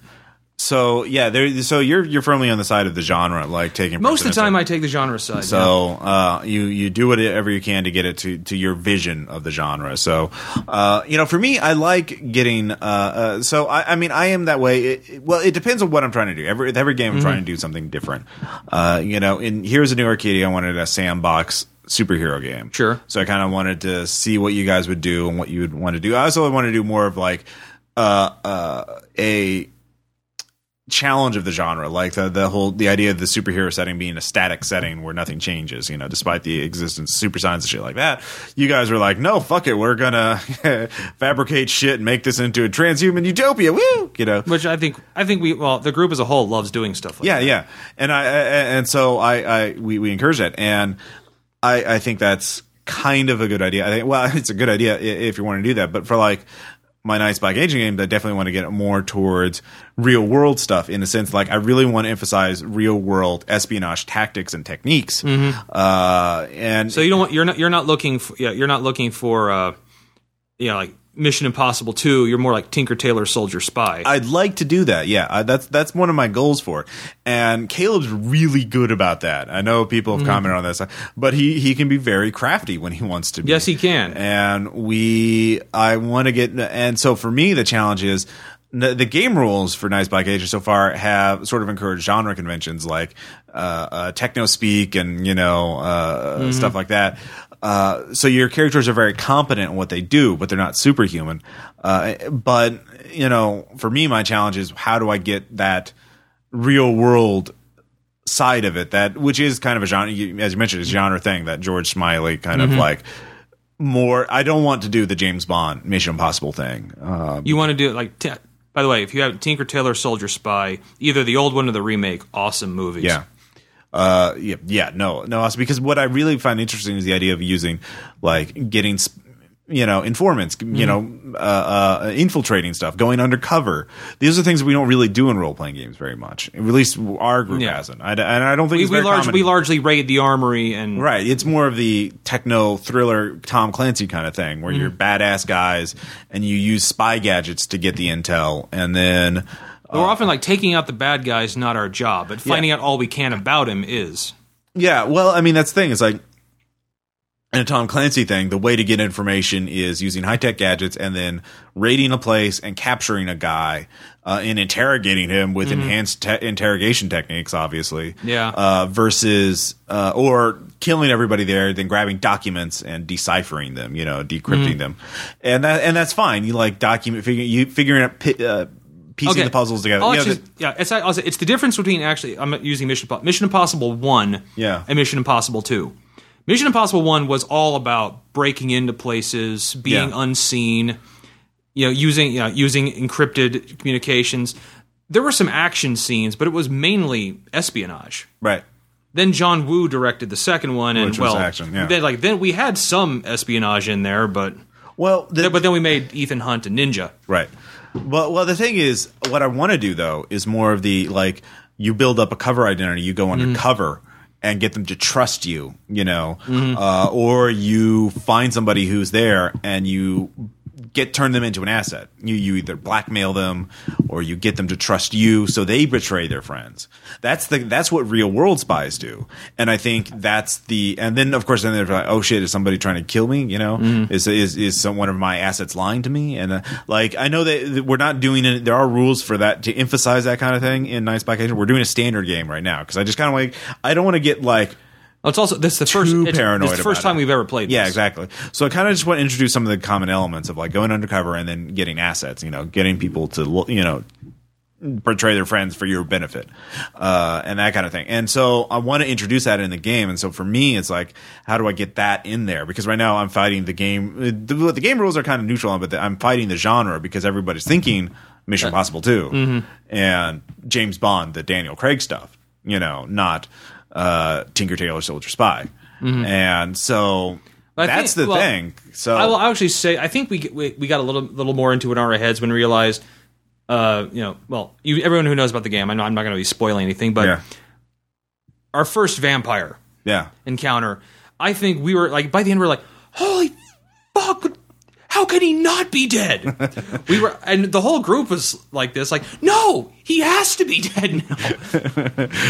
so yeah, there. So you're you're firmly on the side of the genre, like taking Most of the time, I take the genre side. yeah. So uh, you you do whatever you can to get it to, to your vision of the genre. So uh, you know, for me, I like getting. Uh, uh, so I, I mean, I am that way. It, it- well, it depends on what I'm trying to do. Every every game, I'm trying to do something different. Uh, you know, in here's a new arcade. I wanted a sandbox superhero game. Sure. So I kind of wanted to see what you guys would do and what you would want to do. I also want to do more of like uh, uh, a challenge of the genre like the the whole the idea of the superhero setting being a static setting where nothing changes you know despite the existence of super science and shit like that. You guys were like no fuck it we're gonna *laughs* fabricate shit and make this into a transhuman utopia. Woo! You know? Which I think I think we well the group as a whole loves doing stuff like yeah, yeah, and I, I and so I, I we, we encourage that, and I, I think that's kind of a good idea. I think well, *laughs* it's a good idea if you want to do that, but for like my Night's Black Agent game, I definitely want to get more towards real world stuff in a sense. Like I really want to emphasize real world espionage tactics and techniques, uh, and Mm-hmm. So you don't want, you're not you're not looking for yeah you're not looking for uh you know like Mission Impossible 2 you're more like Tinker Tailor Soldier Spy. I'd like to do that. Yeah, I, that's that's one of my goals for it. And Caleb's really good about that. I know people Mm-hmm. have commented on this, but he he can be very crafty when he wants to. be. Yes, he can. And we, I want to get. And so for me, the challenge is. The game rules for Night's Black Agent so far have sort of encouraged genre conventions like uh, uh, techno speak and you know uh, stuff like that. Uh, so your characters are very competent in what they do, but they're not superhuman. Uh, but you know, for me, my challenge is how do I get that real world side of it that which is kind of a genre as you mentioned a genre thing that george smiley kind of like more i don't want to do the james bond mission impossible thing uh, you want to do it like t- by the way if you have Tinker Tailor Soldier Spy either the old one or the remake awesome movies. yeah uh yeah yeah no no also because what i really find interesting is the idea of using like getting sp- you know informants you know uh, uh infiltrating stuff going undercover these are things we don't really do in role-playing games very much at least our group Yeah. hasn't I, and i don't think We, we, large, we largely raid the armory and Right. It's more of the techno thriller Tom Clancy kind of thing where you're badass guys and you use spy gadgets to get the intel and then we're often like taking out the bad guys not our job but finding out all we can about him is yeah, well, I mean that's the thing. It's like in a Tom Clancy thing, the way to get information is using high tech gadgets and then raiding a place and capturing a guy uh, and interrogating him with enhanced te- interrogation techniques, obviously. Yeah. Uh, versus uh, or killing everybody there, then grabbing documents and deciphering them, you know, decrypting them, and that and that's fine. You like document figuring you figuring out. Pi- Piecing the puzzles together. You know, actually- yeah, it's I'll say it's the difference between actually I'm using Mission Mission Impossible One Yeah. and Mission Impossible Two. Mission Impossible One was all about breaking into places, being Yeah. unseen, you know, using you know, using encrypted communications. There were some action scenes, but it was mainly espionage. right. Then John Woo directed the second one, and Which well, action, yeah. then like then we had some espionage in there, but Well, the, but then we made Ethan Hunt a ninja. Right. Well, well, the thing is, what I want to do though is more of the like you build up a cover identity, you go undercover and get them to trust you, you know, uh, or you find somebody who's there and you get turn them into an asset. You you either blackmail them or you get them to trust you, so they betray their friends. That's the that's what real world spies do, and I think that's the and then of course then they're like, oh shit, is somebody trying to kill me? You know, is is is some one of my assets lying to me? And uh, like I know that, we're not doing it. There are rules for that to emphasize that kind of thing in Night's Black Agent. We're doing a standard game right now because I just kind of like I don't want to get like it's also this is the first it's, paranoid is the first time it. we've ever played. This. Yeah, this. exactly. So I kind of just want to introduce some of the common elements of like going undercover and then getting assets. You know, getting people to you know portray their friends for your benefit, uh, and that kind of thing. And so I want to introduce that in the game. And so for me, it's like, how do I get that in there? Because right now I'm fighting the game. The, the game rules are kind of neutral, but the, I'm fighting the genre because everybody's thinking Mission Impossible 2 and James Bond, the Daniel Craig stuff. You know, not uh, Tinker Tailor Soldier Spy. And so I that's think- the well, thing. So I will actually say I think we we, we got a little little more into it in our heads when we realized, uh, you know, well, you, everyone who knows about the game, I know I'm not going to be spoiling anything, but yeah, our first vampire yeah. encounter, I think we were like by the end we are like, holy fuck. How can he not be dead? *laughs* we were, and the whole group was like this, like, no, he has to be *laughs* dead now.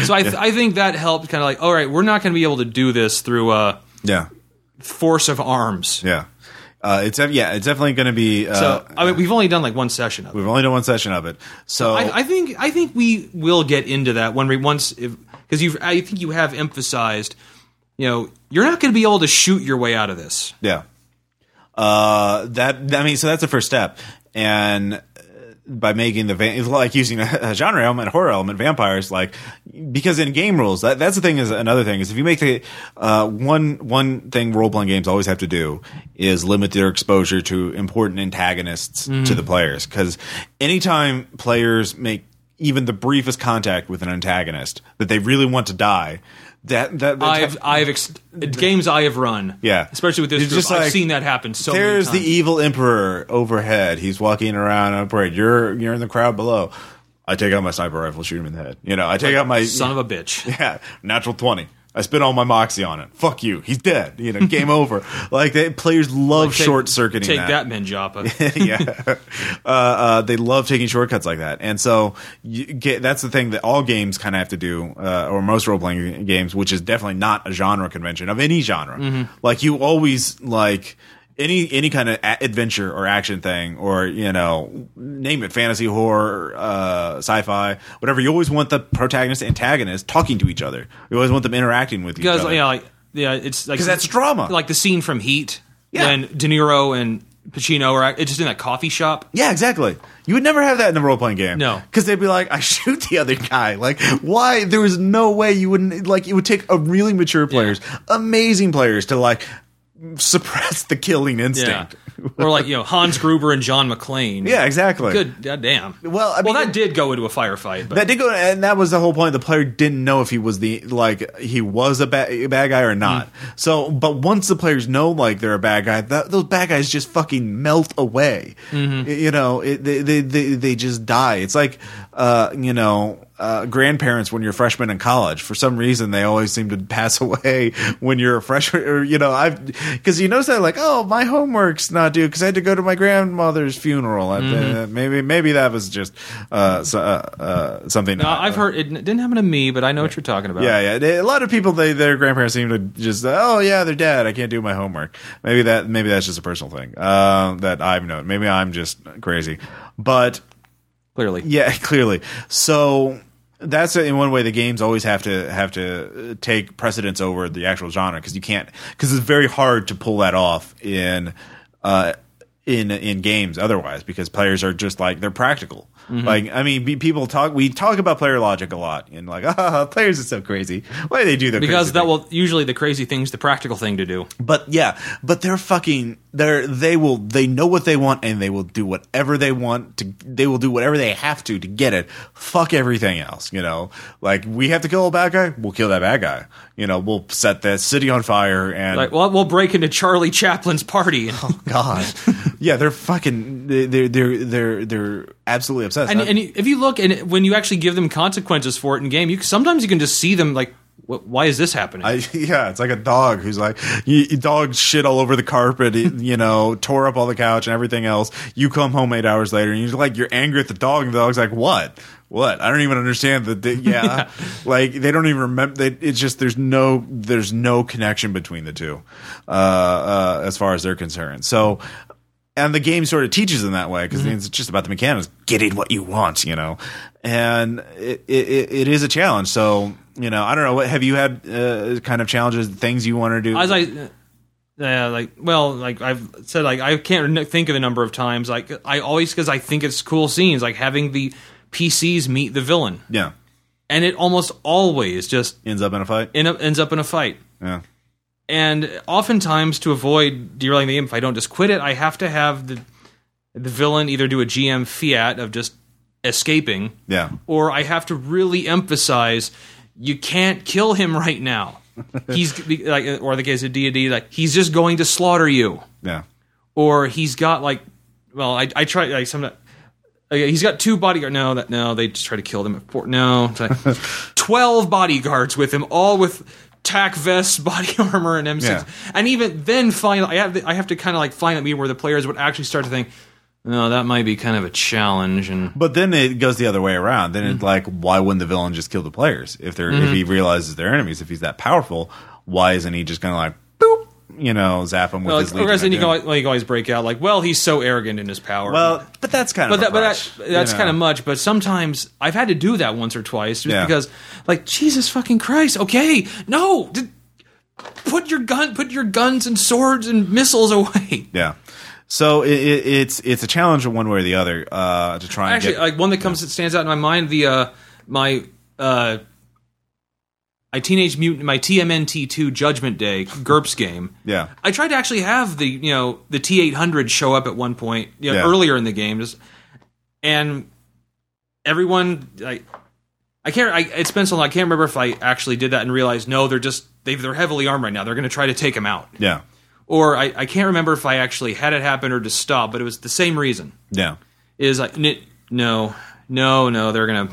so I, th- I think that helped, kind of like, all right, we're not going to be able to do this through uh, Yeah, force of arms. yeah. Uh, it's yeah, it's definitely going to be. Uh, So I mean, we've only done like one session of it. we've only done one session of it, so I, I think I think we will get into that when we once because you I think you have emphasized, you know, you're not going to be able to shoot your way out of this. yeah. Uh, that I mean, so that's the first step, and uh, by making the van- like using a, *laughs* a genre element, horror element, vampires, like because in game rules, that, that's the thing. Is another thing is if you make the uh, one one thing role playing games always have to do is limit their exposure to important antagonists to the players because anytime players make even the briefest contact with an antagonist that they really want to die. That that, that I've I've ex- games I have run, Yeah. especially with this It's group, just I've like, seen that happen so There's the evil emperor overhead. He's walking around on a parade. You're you're in the crowd below. I take out my sniper rifle, shoot him in the head. You know, I take out my son of a bitch. *laughs* yeah, natural twenty. I spit all my moxie on it. Fuck you. He's dead. You know, game *laughs* over. Like they, players love Take- short circuiting. Take that, Menjapa. *laughs* yeah, *laughs* uh, uh, they love taking shortcuts like that, and so you get, that's the thing that all games kind of have to do, uh, or most role playing games, which is definitely not a genre convention of any genre. Like you always like any any kind of a- adventure or action thing, or you know, name it, fantasy, horror, uh, sci-fi, whatever. You always want the protagonist, and antagonist talking to each other. You always want them interacting with each because other. you know, like yeah, it's like 'Cause that's drama. like the scene from Heat Yeah. when De Niro and Pacino are act- it's just in that coffee shop. Yeah, exactly. You would never have that in a role playing game. No. because they'd be like, "I shoot the other guy." Like, why? There was no way you wouldn't. Like, it would take a really mature players, amazing players, to like suppress the killing Yeah, instinct. or like you know Hans Gruber and John McClane. Yeah, exactly. Good goddamn. Well, I well, mean- that did go into a firefight, but That did go, and that was the whole point. The player didn't know if he was the like he was a bad, a bad guy or hmm. not. So, but once the players know like they're a bad guy, that, those bad guys just fucking melt away. Mm-hmm. Y- You know, it, they, they they they just die. It's like uh, you know. Uh, grandparents when you're freshmen in college for some reason they always seem to pass *laughs* away when you're a freshman or you know i've because you notice that like oh my homework's not due because i had to go to my grandmother's funeral uh, maybe maybe that was just uh, so, uh, uh, something Uh, I've heard it didn't happen to me, but I know what you're talking about. yeah, yeah. A lot of people, they their grandparents seem to just, oh yeah, they're dead. I can't do my homework. Maybe that, maybe that's just a personal thing uh, that I've known. Maybe I'm just crazy, but clearly. yeah, *laughs* clearly. So that's in one way the games always have to have to uh, take precedence over the actual genre because you can't because it's very hard to pull that off in uh, in in games otherwise because players are just like they're practical. Like I mean, be- people talk. We talk about player logic a lot, and like, *laughs* ah, players are so crazy. Why do they do that? Because that thing? will usually the crazy thing's the practical thing to do. But yeah, but they're fucking. They're they will they know what they want and they will do whatever they want to. They will do whatever they have to to get it. Fuck everything else. You know, like we have to kill a bad guy. We'll kill that bad guy. You know, we'll set the city on fire and Like, well, we'll break into Charlie Chaplin's party. And- *laughs* oh God, yeah, they're fucking. They're they're they're they're absolutely obsessed. and, and if you look and when you actually give them consequences for it in game, you sometimes you can just see them like why is this happening? I, *laughs* yeah, it's like a dog who's like, you, dog shit all over the carpet, you know, tore up all the couch and everything else. You come home eight hours later and you're like, you're angry at the dog, and the dog's like, what? What? I don't even understand the, the *laughs* yeah. like they don't even remember. They, it's just there's no there's no connection between the two, uh, uh, as far as they're concerned. So and the game sort of teaches them that way because it's just about the mechanics, getting what you want, you know. And it, it it is a challenge. So you know, I don't know. What have you had uh, kind of challenges, things you want to do? as I, uh, like, well, like I've said, like I can't think of a number of times. Like I always because I think it's cool scenes, like having the PCs meet the villain, yeah, and it almost always just ends up in a fight. end up, ends up in a fight. Yeah, And oftentimes, to avoid derailing the game, if I don't just quit it, I have to have the the villain either do a GM fiat of just escaping, yeah, or I have to really emphasize you can't kill him right now. *laughs* He's like, or the case of D&D, like he's just going to slaughter you, yeah, or he's got like, well, I I try like some. Okay, he's got two bodyguards. No, that no, they just try to kill them at four. No, like *laughs* twelve bodyguards with him, all with tack vests, *laughs* body armor, and M6. Yeah. And even then, finally, I have I have to kind of like find that meeting where the players would actually start to think, no, that might be kind of a challenge. And But then it goes the other way around. Then Mm-hmm. it's like, why wouldn't the villain just kill the players if they're if he realizes they're enemies? If he's that powerful, why isn't he just going to like you know, zap them with well, his like, or then you of can, Doom? always, you can always break out like, well, he's so arrogant in his power. Well, but that's kind but of that, but that, that's you kind of much. But sometimes I've had to do that once or twice just Yeah. because, like, Jesus fucking Christ. Okay, no, d- put your gun, put your guns and swords and missiles away. *laughs* Yeah. So it, it, it's it's a challenge in one way or the other uh, to try and Actually, get. like one that comes that stands out in my mind, the uh, my uh, my teenage mutant, my TMNT two Judgment Day GURPS game. *laughs* yeah. I tried to actually have the you know the T eight hundred show up at one point you know, Yeah. earlier in the game, just and everyone like I can't. I, it's been so long. I can't remember if I actually did that and realized no, they're just they they're heavily armed right now. They're going to try to take him out, Yeah. or I, I can't remember if I actually had it happen or just stop. But it was the same reason. Yeah. Is like no, no, no. They're gonna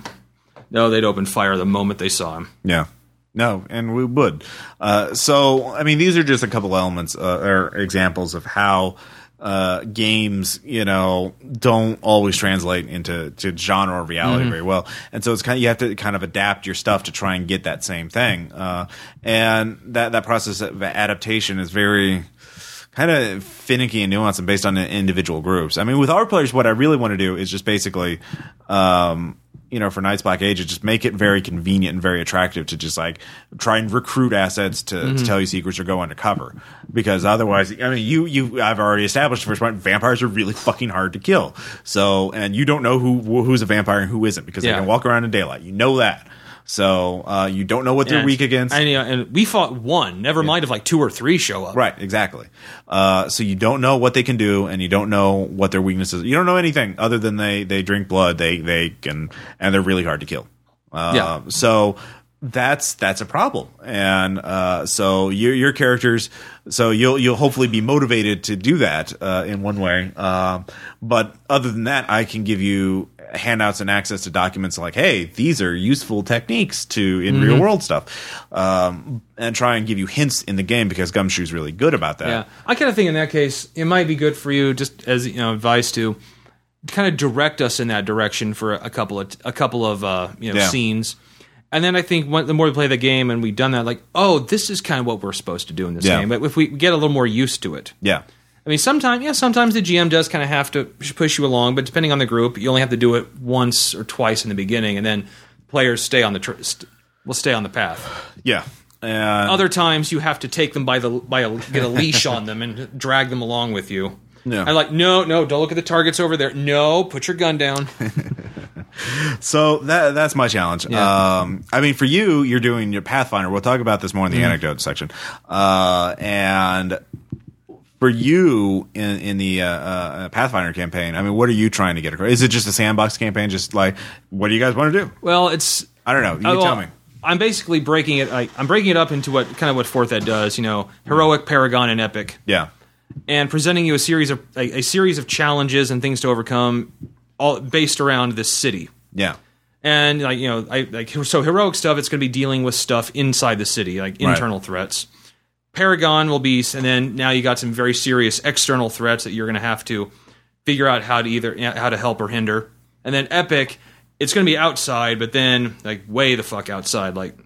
no. They'd open fire the moment they saw him. Yeah. No, and we would. Uh, so, I mean, these are just a couple elements uh, or examples of how uh, games, you know, don't always translate into to genre or reality very well. And so it's kind of you have to kind of adapt your stuff to try and get that same thing. Uh, and that that process of adaptation is very kind of finicky and nuanced and based on individual groups. I mean, with our players, what I really want to do is just basically, um, you know, for Night's Black Agent, just make it very convenient and very attractive to just like try and recruit assets to, to mm-hmm. tell you secrets or go undercover. Because otherwise, I mean, you you I've already established the first point, vampires are really fucking hard to kill. So, and you don't know who who's a vampire and who isn't because Yeah. they can walk around in daylight. You know that. So uh, you don't know what they're weak against. And, yeah, and we fought one. Never mind if like two or three show up. Right, exactly. Uh, so you don't know what they can do, and you don't know what their weaknesses. You don't know anything other than they they drink blood. They they can, and they're really hard to kill. Uh, Yeah. So that's that's a problem, and uh, so your your characters. So you'll you'll hopefully be motivated to do that uh, in one way. Um, but other than that, I can give you handouts and access to documents like, hey, these are useful techniques to in Mm-hmm. real world stuff, um, and try and give you hints in the game because Gumshoe's really good about that. Yeah, I kind of think in that case it might be good for you, just as you know, advice to kind of direct us in that direction for a couple of a couple of uh, you know Yeah. scenes, and then I think when, the more we play the game and we've done that, like, oh, this is kind of what we're supposed to do in this Yeah. game. But if we get a little more used to it, Yeah. I mean, sometimes yeah, sometimes the GM does kind of have to push you along, but depending on the group, you only have to do it once or twice in the beginning, and then players stay on the tr- st- will stay on the path. *sighs* Yeah. And Other times you have to take them by the by a, get a leash on them and drag them along with you. Yeah. I like no no don't look at the targets over there. No, put your gun down. *laughs* So that that's my challenge. Yeah. Um, I mean, for you, you're doing your Pathfinder. We'll talk about this more in Mm-hmm. the anecdote section. Uh, and for you in in the uh, uh, Pathfinder campaign, I mean, what are you trying to get across? Is it just a sandbox campaign? Just like, what do you guys want to do? Well, it's I don't know. You Oh, tell well, me. I'm basically breaking it. Like, I'm breaking it up into what kind of what Fourth Ed does. You know, heroic, paragon, and epic, Yeah. And presenting you a series of a, a series of challenges and things to overcome, all based around this city. Yeah. And like you know, I like so heroic stuff. It's going to be dealing with stuff inside the city, like Right. internal threats. Paragon will be, and then now you got some very serious external threats that you're going to have to figure out how to either how to help or hinder. And then Epic, it's going to be outside, but then like way the fuck outside, like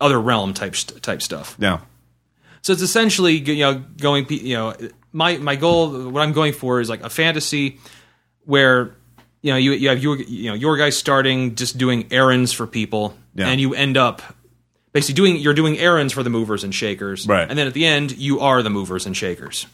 other realm type type stuff. Yeah. So it's essentially you know going you know my my goal what I'm going for is like a fantasy where you know you you have your you know your guys starting just doing errands for people Yeah. and you end up basically doing you're doing errands for the movers and shakers Right. and then at the end you are the movers and shakers.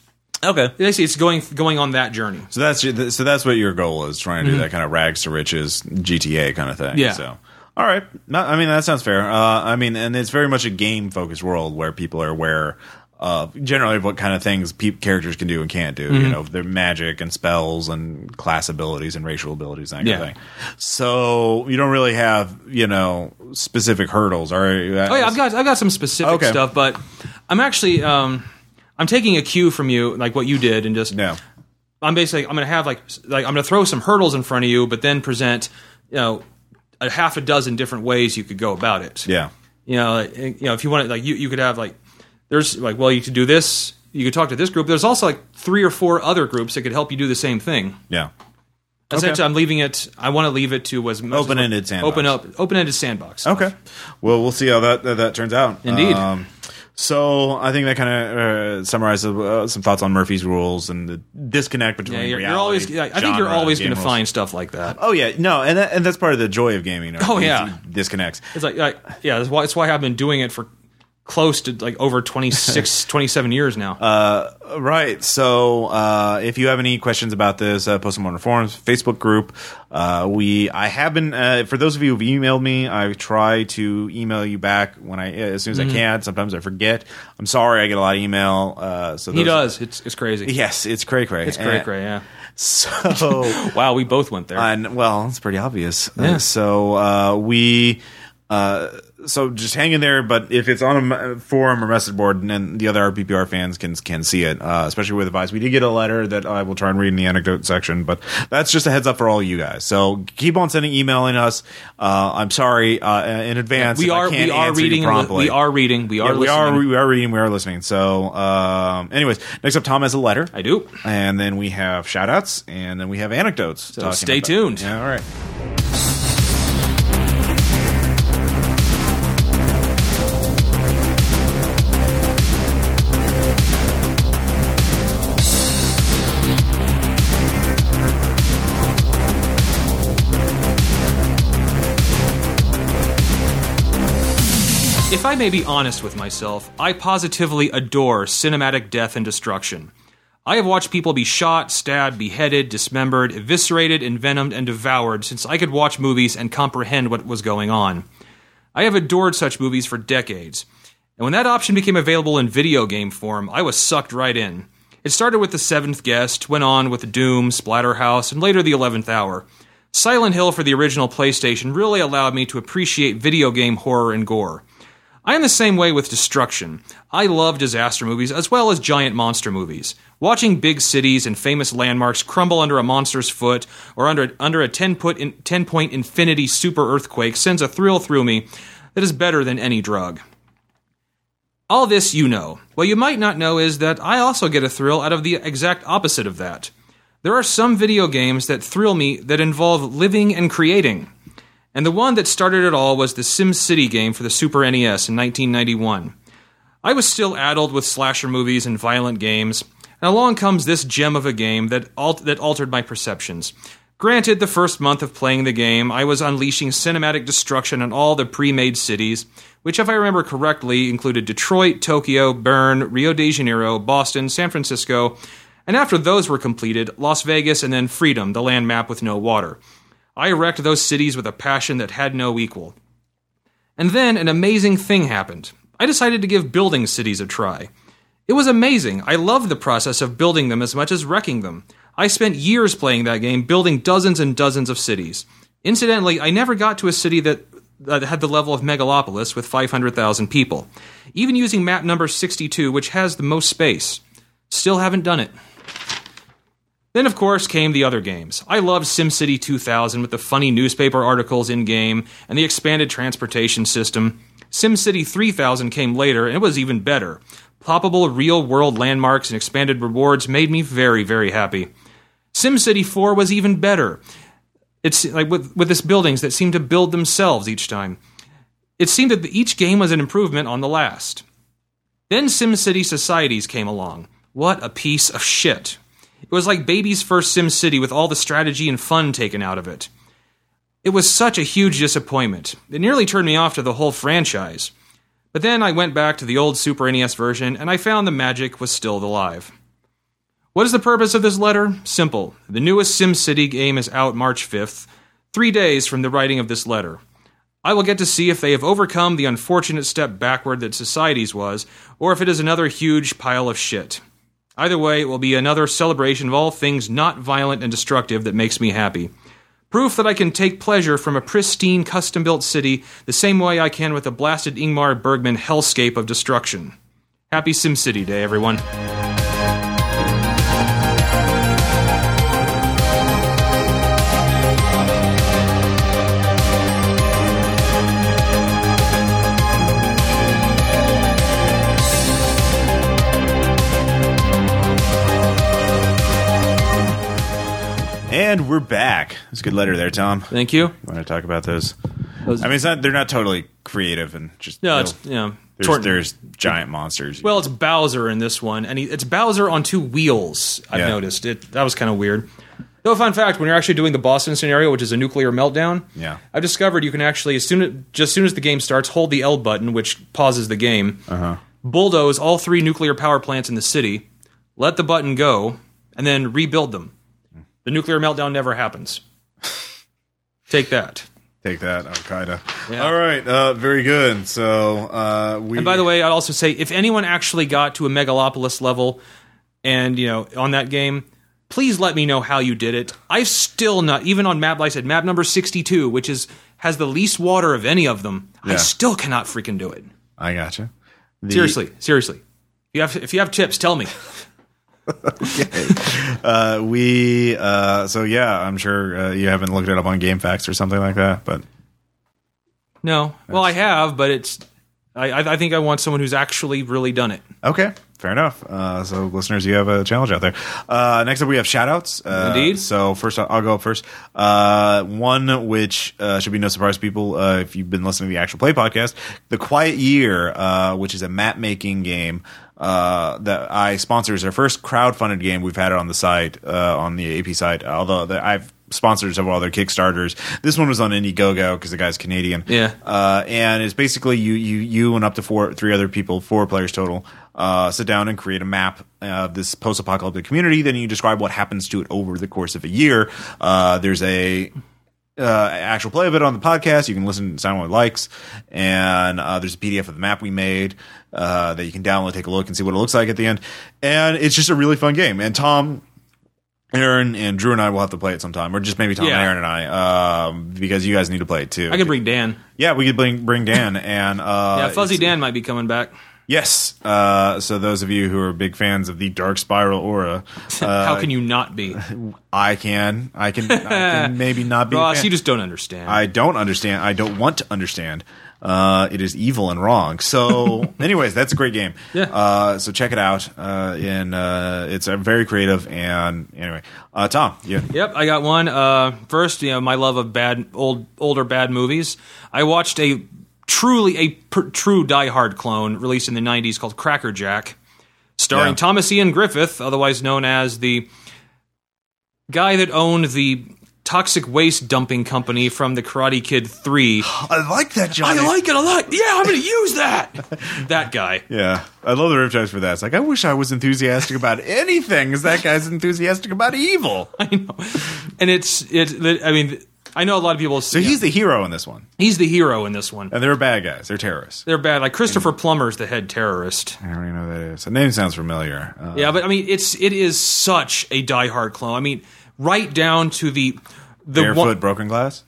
Okay. Basically, it's going going on that journey. So that's so that's what your goal is trying to do that kind of rags to riches GTA kind of thing. Mm-hmm. Yeah. So all right, I mean that sounds fair. Uh, I mean, and it's very much a game focused world where people are aware of generally what kind of things peop characters can do and can't do. Mm-hmm. You know, their magic and spells and class abilities and racial abilities and that kind of thing. So you don't really have you know specific hurdles. Or Oh yeah, I've got I've got some specific Okay. stuff, but I'm actually um, I'm taking a cue from you, like what you did, and just yeah. I'm basically I'm gonna have like like I'm gonna throw some hurdles in front of you, but then present you know a half a dozen different ways you could go about it. Yeah. You know, you know if you want it, like you you could have like there's like well you could do this. You could talk to this group. There's also like three or four other groups that could help you do the same thing. Yeah. Essentially, I'm leaving it. I want to leave it to was Open-ended sandbox. Open up, open-ended sandbox. Okay. Well, we'll see how that that, that turns out. Indeed. Um, so I think that kind of uh, summarizes uh, some thoughts on Murphy's rules and the disconnect between Yeah, you're, you're always. yeah, I think you're always going to find stuff like that. Oh yeah, no, and that, and that's part of the joy of gaming. Oh, yeah. disconnects. It's like, like yeah, that's why, that's why I've been doing it for close to like over 26, *laughs* 27 years now. Uh, Right. So uh, if you have any questions about this, uh, post them on our forums, Facebook group. Uh, we I have been uh, for those of you who've emailed me, I try to email you back when I as soon as Mm-hmm. I can. Sometimes I forget. I'm sorry, I get a lot of email. Uh, so he does. It's it's crazy. Yes, it's cray cray. It's cray cray. Yeah. So *laughs* *laughs* Wow, we both went there. And well, it's pretty obvious. Yeah. So uh, we, uh, so just hang in there. But if it's on a forum or message board, and then the other RPPR fans can can see it, uh, especially with advice. We did get a letter that I will try and read in the anecdote section, but that's just a heads up for all you guys. So keep on sending, emailing us. Uh, I'm sorry uh, in advance. we are we are reading. promptly. We are reading. We are. Yeah, we are we are reading. We are listening. So, um, anyways, next up, Tom has a letter. I do. And then we have shout outs, and then we have anecdotes. So stay tuned. Yeah, all right. If I may be honest with myself, I positively adore cinematic death and destruction. I have watched people be shot, stabbed, beheaded, dismembered, eviscerated, envenomed, and devoured since I could watch movies and comprehend what was going on. I have adored such movies for decades. And when that option became available in video game form, I was sucked right in. It started with The Seventh Guest, went on with Doom, Splatterhouse, and later The Eleventh Hour. Silent Hill for the original PlayStation really allowed me to appreciate video game horror and gore. I am the same way with destruction. I love disaster movies as well as giant monster movies. Watching big cities and famous landmarks crumble under a monster's foot or under, under a 10, put in, 10 point infinity super earthquake sends a thrill through me that is better than any drug. All this you know. What you might not know is that I also get a thrill out of the exact opposite of that. There are some video games that thrill me that involve living and creating. And the one that started it all was the SimCity game for the Super NES in 1991. I was still addled with slasher movies and violent games, and along comes this gem of a game that, that altered my perceptions. Granted, the first month of playing the game, I was unleashing cinematic destruction on all the pre made cities, which, if I remember correctly, included Detroit, Tokyo, Bern, Rio de Janeiro, Boston, San Francisco, and after those were completed, Las Vegas and then Freedom, the land map with no water. I wrecked those cities with a passion that had no equal. And then an amazing thing happened. I decided to give building cities a try. It was amazing. I loved the process of building them as much as wrecking them. I spent years playing that game, building dozens and dozens of cities. Incidentally, I never got to a city that, that had the level of Megalopolis with 500,000 people, even using map number 62, which has the most space. Still haven't done it. Then, of course, came the other games. I loved SimCity 2000 with the funny newspaper articles in game and the expanded transportation system. SimCity 3000 came later, and it was even better. Ploppable real world landmarks and expanded rewards made me very, very happy. SimCity 4 was even better. It's like with, with this buildings that seemed to build themselves each time. It seemed that each game was an improvement on the last. Then SimCity Societies came along. What a piece of shit. It was like baby's first SimCity with all the strategy and fun taken out of it. It was such a huge disappointment. It nearly turned me off to the whole franchise. But then I went back to the old Super NES version and I found the magic was still alive. What is the purpose of this letter? Simple. The newest SimCity game is out March 5th, three days from the writing of this letter. I will get to see if they have overcome the unfortunate step backward that Societies was, or if it is another huge pile of shit. Either way, it will be another celebration of all things not violent and destructive that makes me happy. Proof that I can take pleasure from a pristine, custom built city the same way I can with a blasted Ingmar Bergman hellscape of destruction. Happy SimCity Day, everyone. And we're back. It's a good letter there, Tom. Thank you. Want to talk about those? Those- I mean, it's not, they're not totally creative and just No, it's know, you know, there's, there's giant monsters. well, it's Bowser in this one, and he, it's Bowser on two wheels. I've Yeah. noticed it. That was kind of weird. Though, fun fact: when you're actually doing the Boston scenario, which is a nuclear meltdown, Yeah. I've discovered you can actually, as soon as just as soon as the game starts, hold the L button, which pauses the game, uh-huh. bulldoze all three nuclear power plants in the city, let the button go, and then rebuild them. The nuclear meltdown never happens. Take that. Take that, Al Qaeda. Yeah. All right, uh, very good. So uh, we. And by the way, I'd also say if anyone actually got to a megalopolis level and, you know, on that game, please let me know how you did it. I've still not even on map like I said, map number 62, which is has the least water of any of them. I still cannot freaking do it. I gotcha. The- Seriously, seriously. If you have if you have tips, tell me. Uh, we. Uh, so yeah, I'm sure uh, you haven't looked it up on GameFAQs or something like that, but No. Well, I have, but it's I I think I want someone who's actually really done it. Okay, fair enough. Uh, so, listeners, you have a challenge out there. Uh, next up, we have shoutouts. Uh, Indeed. So, first, I'll I'll go up first. Uh, one which uh, should be no surprise to people uh, if you've been listening to the actual play podcast, The Quiet Year, uh, which is a map making game. Uh, that I sponsor is our first crowd-funded game. We've had it on the site, uh, on the AP site. Although the, I've sponsored several other Kickstarters. This one was on Indiegogo because the guy's Canadian. Yeah. Uh, and it's basically you, you, you and up to four, three other people, four players total, uh, sit down and create a map of this post-apocalyptic community. Then you describe what happens to it over the course of a year. Uh, there's a uh, actual play of it on the podcast. You can listen to someone likes, and uh, there's a PDF of the map we made uh, that you can download, take a look, and see what it looks like at the end. And it's just a really fun game. And Tom Aaron and Drew and I will have to play it sometime, or just maybe Tom, Yeah. Aaron, and I, um, because you guys need to play it too. I can bring Dan. Yeah, we could bring bring Dan *laughs* and uh, Yeah, Fuzzy Dan might be coming back. Yes. Uh, so those of you who are big fans of the Dark Spiral aura, *laughs* uh, How can you not be? I can, I can, I can *laughs* maybe not be. Ross, you just don't understand. I don't understand. I don't want to understand. Uh, it is evil and wrong. So, *laughs* anyways, that's a great game. Yeah. Uh, so check it out. Uh, and uh, it's uh, very creative. And anyway, uh, Tom, yeah. Yep, I got one. Uh, first, you know, my love of bad, old, older bad movies. I watched a truly a per, true Die Hard clone released in the '90s called Cracker Jack, starring Yeah. Thomas Ian Griffith, otherwise known as the guy that owned the toxic waste dumping company from the Karate Kid Three. I like that, Johnny. I like it a lot. Yeah, I'm going to use that. *laughs* that guy. Yeah, I love the riptides for that. It's like I wish I was enthusiastic about anything, as that guy's enthusiastic about evil. *laughs* I know, and it's it's. I mean, I know a lot of people. So he's the hero in this one, he's the hero in this one. and they're bad guys. They're terrorists. They're bad. Like Christopher Plummer's the head terrorist. I don't even know who that is. The name sounds familiar. Uh, Yeah, but I mean, it's it is such a Die Hard clone. I mean, right down to the the barefoot, one. broken glass.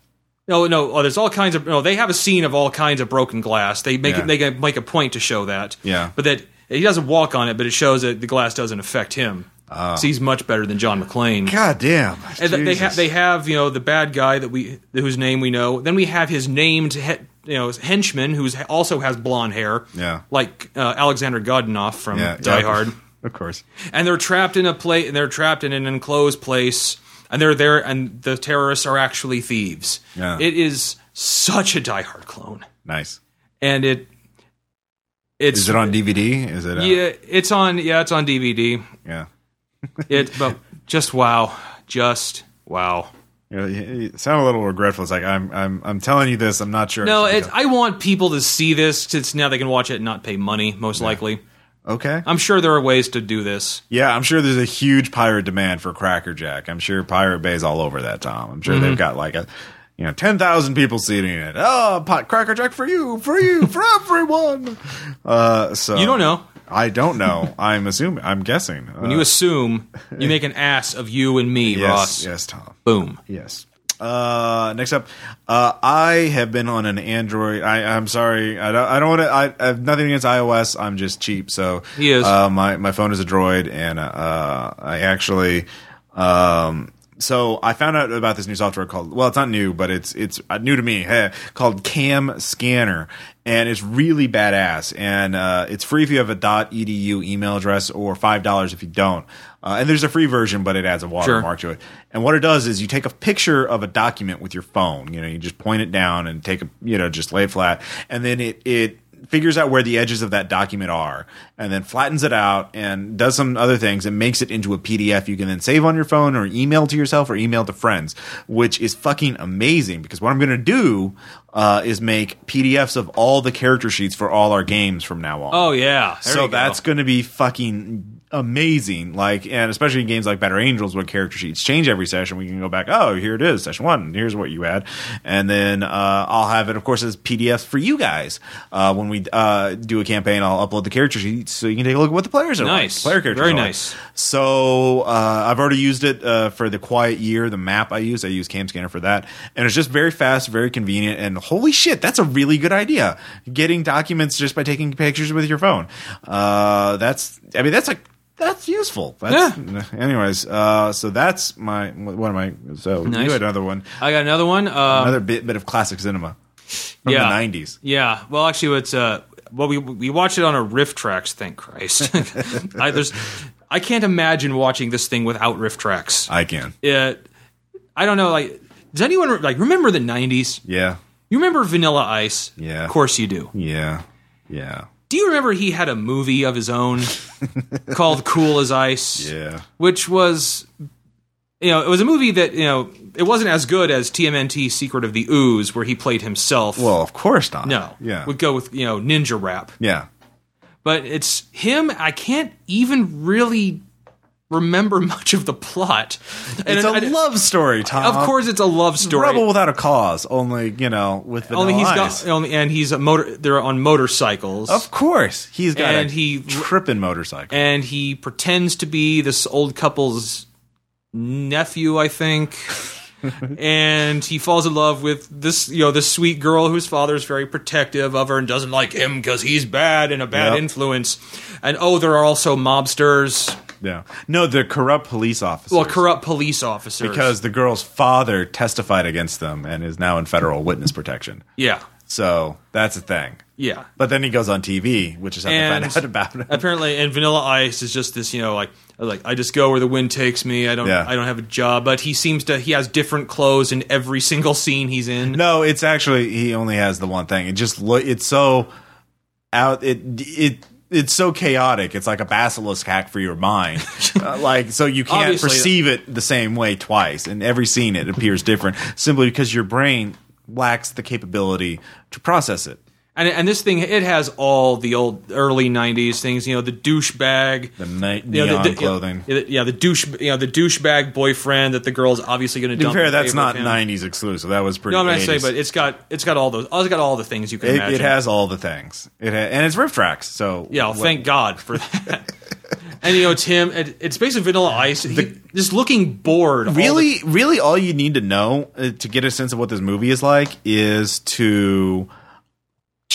No, no. Oh, there's all kinds of. No, they have a scene of all kinds of broken glass. They make Yeah. it, they make a point to show that. Yeah. but that he doesn't walk on it, but it shows that the glass doesn't affect him. So he's much better than John McClane. God damn. And th- they Jesus. have they have you know the bad guy that we whose name we know. Then we have his named he, you know henchman who's also has blonde hair. Yeah. like uh, Alexander Godunov from yeah, Die yeah, Hard. Of course. And they're trapped in a place. And they're trapped in an enclosed place, and they're there. And the terrorists are actually thieves. Yeah. It is such a Die Hard clone, Nice. and it it's Is it on DVD? Is it? Uh, yeah it's on yeah it's on DVD. Yeah. *laughs* It but just wow, just wow. You, know, you, you sound a little regretful. It's like I'm, I'm, I'm telling you this. I'm not sure. No, I it's. I want people to see this since now they can watch it and not pay money. Most likely, okay. I'm sure there are ways to do this. Yeah, I'm sure there's a huge pirate demand for Cracker Jack. I'm sure Pirate Bay's all over that, Tom. I'm sure Mm-hmm. they've got like a, you know, 10,000 people seating it. Oh, pot Cracker Jack for you, for you, for *laughs* everyone. Uh, so You don't know. I don't know. I'm assuming. I'm guessing. When you assume, you make an ass of you and me, Uh, *laughs* yes, Ross. yes, Tom. Boom. Yes. Uh, next up, uh, I have been on an Android. I, I'm sorry. I don't. I don't want to. I, I have nothing against iOS. I'm just cheap. So He is. Uh, my my phone is a Droid, and uh, I actually. Um, so I found out about this new software called. Well, it's not new, but it's it's uh, new to me. Heh, called Cam Scanner, and it's really badass. And uh, it's free if you have a .edu email address, or five dollars if you don't. Uh, and there's a free version, but it adds a watermark to it. And what it does is you take a picture of a document with your phone. You know, you just point it down and take a, you know, just lay it flat, and then it it figures out where the edges of that document are, and then flattens it out and does some other things and makes it into a PDF you can then save on your phone or email to yourself or email to friends, which is fucking amazing. Because what I'm going to do uh, is make PDFs of all the character sheets for all our games from now on Oh yeah. There so that's going to be fucking amazing. Like and especially in games like better angels where character sheets change every session we can go back oh here it is session one here's what you had. And then uh, i'll have it of course as pdfs for you guys. Uh, when we uh, do a campaign i'll upload the character sheets so you can take a look at what the players are Nice. like player characters Very are like. nice. so uh, i've already used it uh, for the quiet year the map i use. I use cam scanner for that. And it's just very fast very convenient and holy shit that's a really good idea. Getting documents just by taking pictures with your phone. Uh, that's i mean that's like that's useful. That's, Anyways, uh, so that's my one of my. So Nice. you had another one, I got another one. Um, another bit bit of classic cinema from yeah. the nineties. Yeah. Well, actually, it's uh, well, we we watched it on a RiffTrax. Thank Christ. *laughs* I, there's, I can't imagine watching this thing without RiffTrax. I can, It, I don't know. Like, does anyone like remember the '90s? yeah, You remember Vanilla Ice? Yeah. Of course you do. yeah, yeah, Do you remember he had a movie of his own *laughs* called Cool as Ice? yeah. Which was you know, it was a movie that, you know, it wasn't as good as TMNT Secret of the Ooze where he played himself. Well, of course not. no. yeah, Would go with, you know, Ninja Rap. yeah. But it's him, I can't even really remember *laughs* much of the plot. And It's a I- love story, Tom. Of course it's a love story. Rebel without a cause. Only you know with the only he's Vanilla got only and he's a motor they're on motorcycles. Of course, he's got And a he- tripping motorcycle. and he pretends to be this old couple's nephew, I think. *laughs* and he falls in love with this, you know, this sweet girl whose father is very protective of her and doesn't like him because he's bad and a bad Yep. influence. And oh, there are also mobsters, yeah, no, the corrupt police officers. well, corrupt police officers. because the girl's father testified against them and is now in federal witness protection. yeah, So that's a thing. yeah. But then he goes on TV, which is how And they find out about it. apparently, and Vanilla Ice is just this, you know, like like I just go where the wind takes me. I don't, Yeah. I don't have a job. But he seems to, he has different clothes in every single scene he's in. No, it's actually he only has the one thing. It just look. It's so out. It it. It's so chaotic. It's like a basilisk hack for your mind. *laughs* Uh, like so, you can't Obviously- perceive it the same way twice. In every scene, it appears different simply because your brain lacks the capability to process it. And, and this thing, it has all the old early '90s things. You know, the douchebag, The ni- you know, neon the, the- clothing. Yeah, the- yeah, the douche, you know, the douchebag boyfriend that the girl's obviously going to dump. fair, that's not him. '90s exclusive. That was pretty. No, I'm not saying, but it's got it's got all those. It's got all the things you can it, imagine. it has all the things. It ha- and it's RiffTrax. So Yeah, well, thank God for that. *laughs* and you know, Tim. It, it's basically Vanilla Ice. He, just looking bored. all the- really really all you need to know uh, to get a sense of what this movie is like is to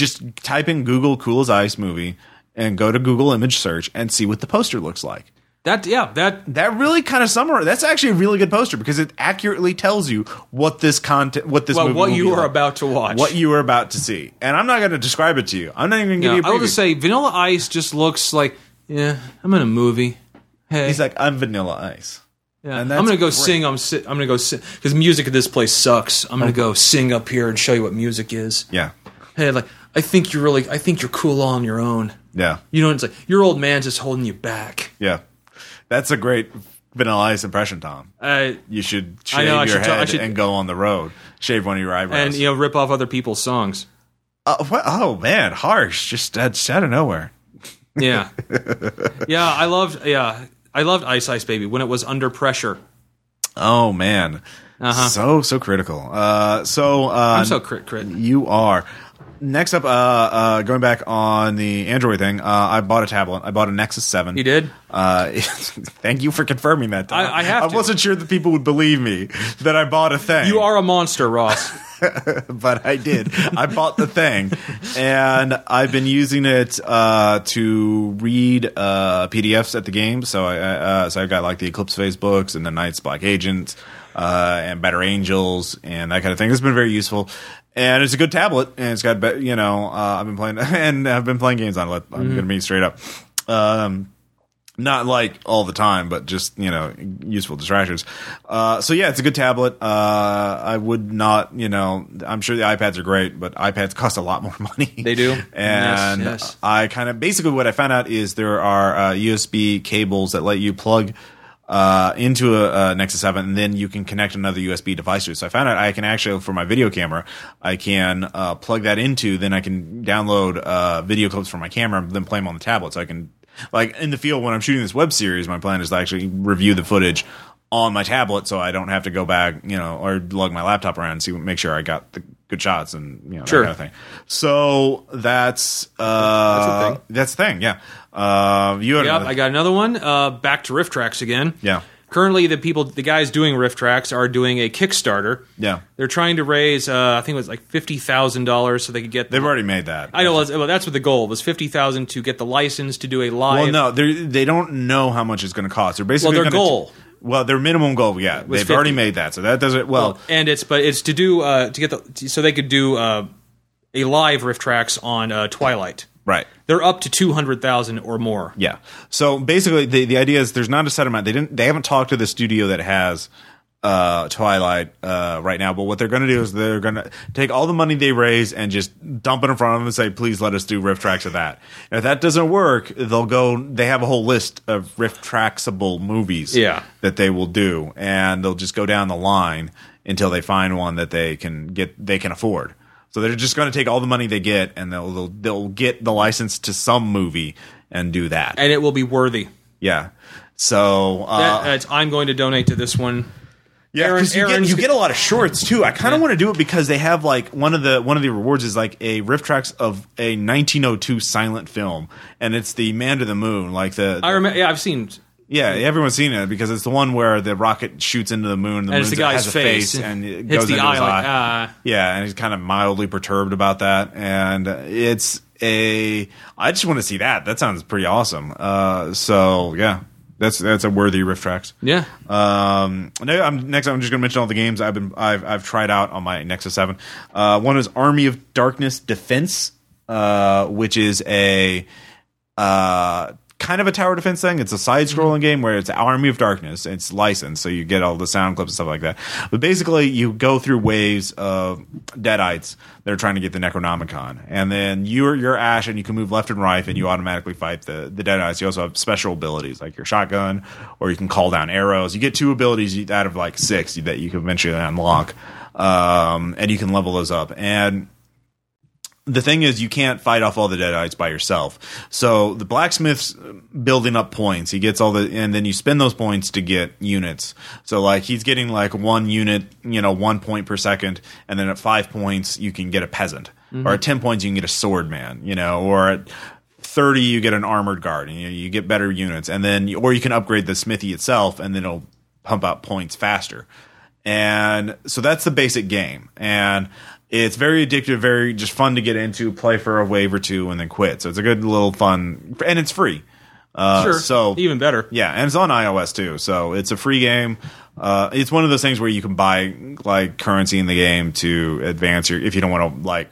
just type in google cool as ice movie and go to google image search and see what the poster looks like That yeah, that That really kind of summarizes. That's actually a really good poster because it accurately tells you what this content, what this well, movie what you are like. about to watch. what you are about to see. And I'm not going to describe it to you. I'm not even going to Yeah, give you a I will just say Vanilla Ice just looks like yeah, I'm in a movie. Hey, He's like, I'm Vanilla Ice. yeah, I'm gonna go great. sing. I'm si- I'm gonna go sing because music at this place sucks. I'm gonna oh. go sing up here and show you what music is. Yeah, Hey, like I think you're really, I think you're cool all on your own. yeah, You know, it's like your old man's just holding you back. yeah. That's a great Vanilla Ice impression, Tom. Uh, You should shave I know, I your should tell- I head should- and go on the road. Shave one of your eyebrows. and you know, rip off other people's songs. oh, what? oh man, harsh. Just that's out of nowhere. Yeah, *laughs* yeah. I loved. Yeah, I loved Ice Ice Baby when it was under pressure. Oh man, Uh-huh. so so critical. Uh, so uh, I'm so crit crit. You are. Next up, uh, uh, going back on the Android thing, uh, I bought a tablet. I bought a Nexus Seven. You did? Uh, *laughs* thank you for confirming that. Tom. I- I have I to. wasn't sure that people would believe me that I bought a thing. You are a monster, Ross. *laughs* but I did. I bought the thing, and I've been using it uh, to read uh, PDFs at the game. So I uh, so I got like the Eclipse Phase books and the Night's Black Agents uh, and Better Angels and that kind of thing. It's been very useful. And it's a good tablet, and it's got, you know, uh, I've been playing, *laughs* and I've been playing games on it. I'm going to be straight up. Um, not like all the time, but just you know, useful distractions. Uh, so yeah, it's a good tablet. Uh, I would not, you know, I'm sure the iPads are great, but iPads *laughs* cost a lot more money. They do. and Yes, yes. I kind of basically what I found out is there are uh, USB cables that let you plug. Uh, into a, a Nexus 7, and then you can connect another USB device to it. So I found out I can actually, for my video camera, I can uh, plug that into. Then I can download uh, video clips from my camera, and then play them on the tablet. So I can like in the field when I'm shooting this web series, my plan is to actually review the footage on my tablet, so I don't have to go back, you know, or lug my laptop around and see, make sure I got the good shots and you know Sure. that kind of thing. So that's uh, That's a thing. That's a thing. Yeah. Uh, you had Yep, I got another one. Uh, back to RiffTrax again. Yeah. Currently, the people, the guys doing RiffTrax are doing a Kickstarter. Yeah. They're trying to raise, uh, I think it was like fifty thousand dollars, so they could get. They've already made that. I know. Well, that's what the goal was: fifty thousand to get the license to do a live. Well, no, they they don't know how much it's going to cost. They're basically Well, their gonna goal. Well, their minimum goal, yeah, they've 50. already made that, so that doesn't. Well, and it's but it's to do uh, to get the so they could do uh, a live RiffTrax on uh, Twilight. right. They're up to two hundred thousand or more. Yeah. So basically, the the idea is there's not a set amount. They didn't. They haven't talked to the studio that has uh, Twilight uh, right now. But what they're going to do is they're going to take all the money they raise and just dump it in front of them and say, "Please let us do RiffTrax of that." And if that doesn't work, they'll go. They have a whole list of riff tracksable movies. Yeah. That they will do, and they'll just go down the line until they find one that they can get. They can afford. So they're just going to take all the money they get, and they'll they'll, they'll get the license to some movie and do that. and it will be worthy. Yeah. So uh, That, that's, I'm going to donate to this one. Yeah, Aaron- you, get, you get a lot of shorts too. I kind of want to do it because they have like one of the one of the rewards is like a RiffTrax of a 1902 silent film, and it's the Man to the Moon. Like the, I remember. Yeah, I've seen. yeah, everyone's seen it because it's the one where the rocket shoots into the moon. The And it's the guy's has a face, and it goes the into eye his like eye. ah. Yeah, and he's kind of mildly perturbed about that, and it's a. I just want to see that. That sounds pretty awesome. Uh, so yeah, that's that's a worthy RiffTrax. Yeah. Um, no, I'm, next, I'm just going to mention all the games I've been I've I've tried out on my Nexus Seven. Uh, one is Army of Darkness Defense, uh, which is a uh, kind of a tower defense thing. It's a side-scrolling game where it's Army of Darkness. It's licensed, so you get all the sound clips and stuff like that. But basically, you go through waves of deadites that are trying to get the Necronomicon, and then you're you're Ash, and you can move left and right, and you automatically fight the the deadites. You also have special abilities like your shotgun, or you can call down arrows. You get two abilities out of like six that you can eventually unlock, um, and you can level those up and the thing is you can't fight off all the deadites by yourself. So the blacksmith's building up points. He gets all the and then you spend those points to get units. So like he's getting like one unit you know one point per second and then at five points you can get a peasant. Mm-hmm. Or at 10 points you can get a sword man you know or at 30 you get an armored guard and you, you get better units. And then or you can upgrade the smithy itself and then it'll pump out points faster. And so that's the basic game. And it's very addictive very just fun to get into play for a wave or two and then quit so it's a good little fun and it's free Uh, Sure. So even better. yeah, and it's on iOS too, so it's a free game. Uh, it's one of those things where you can buy like currency in the game to advance your. If you don't want to like,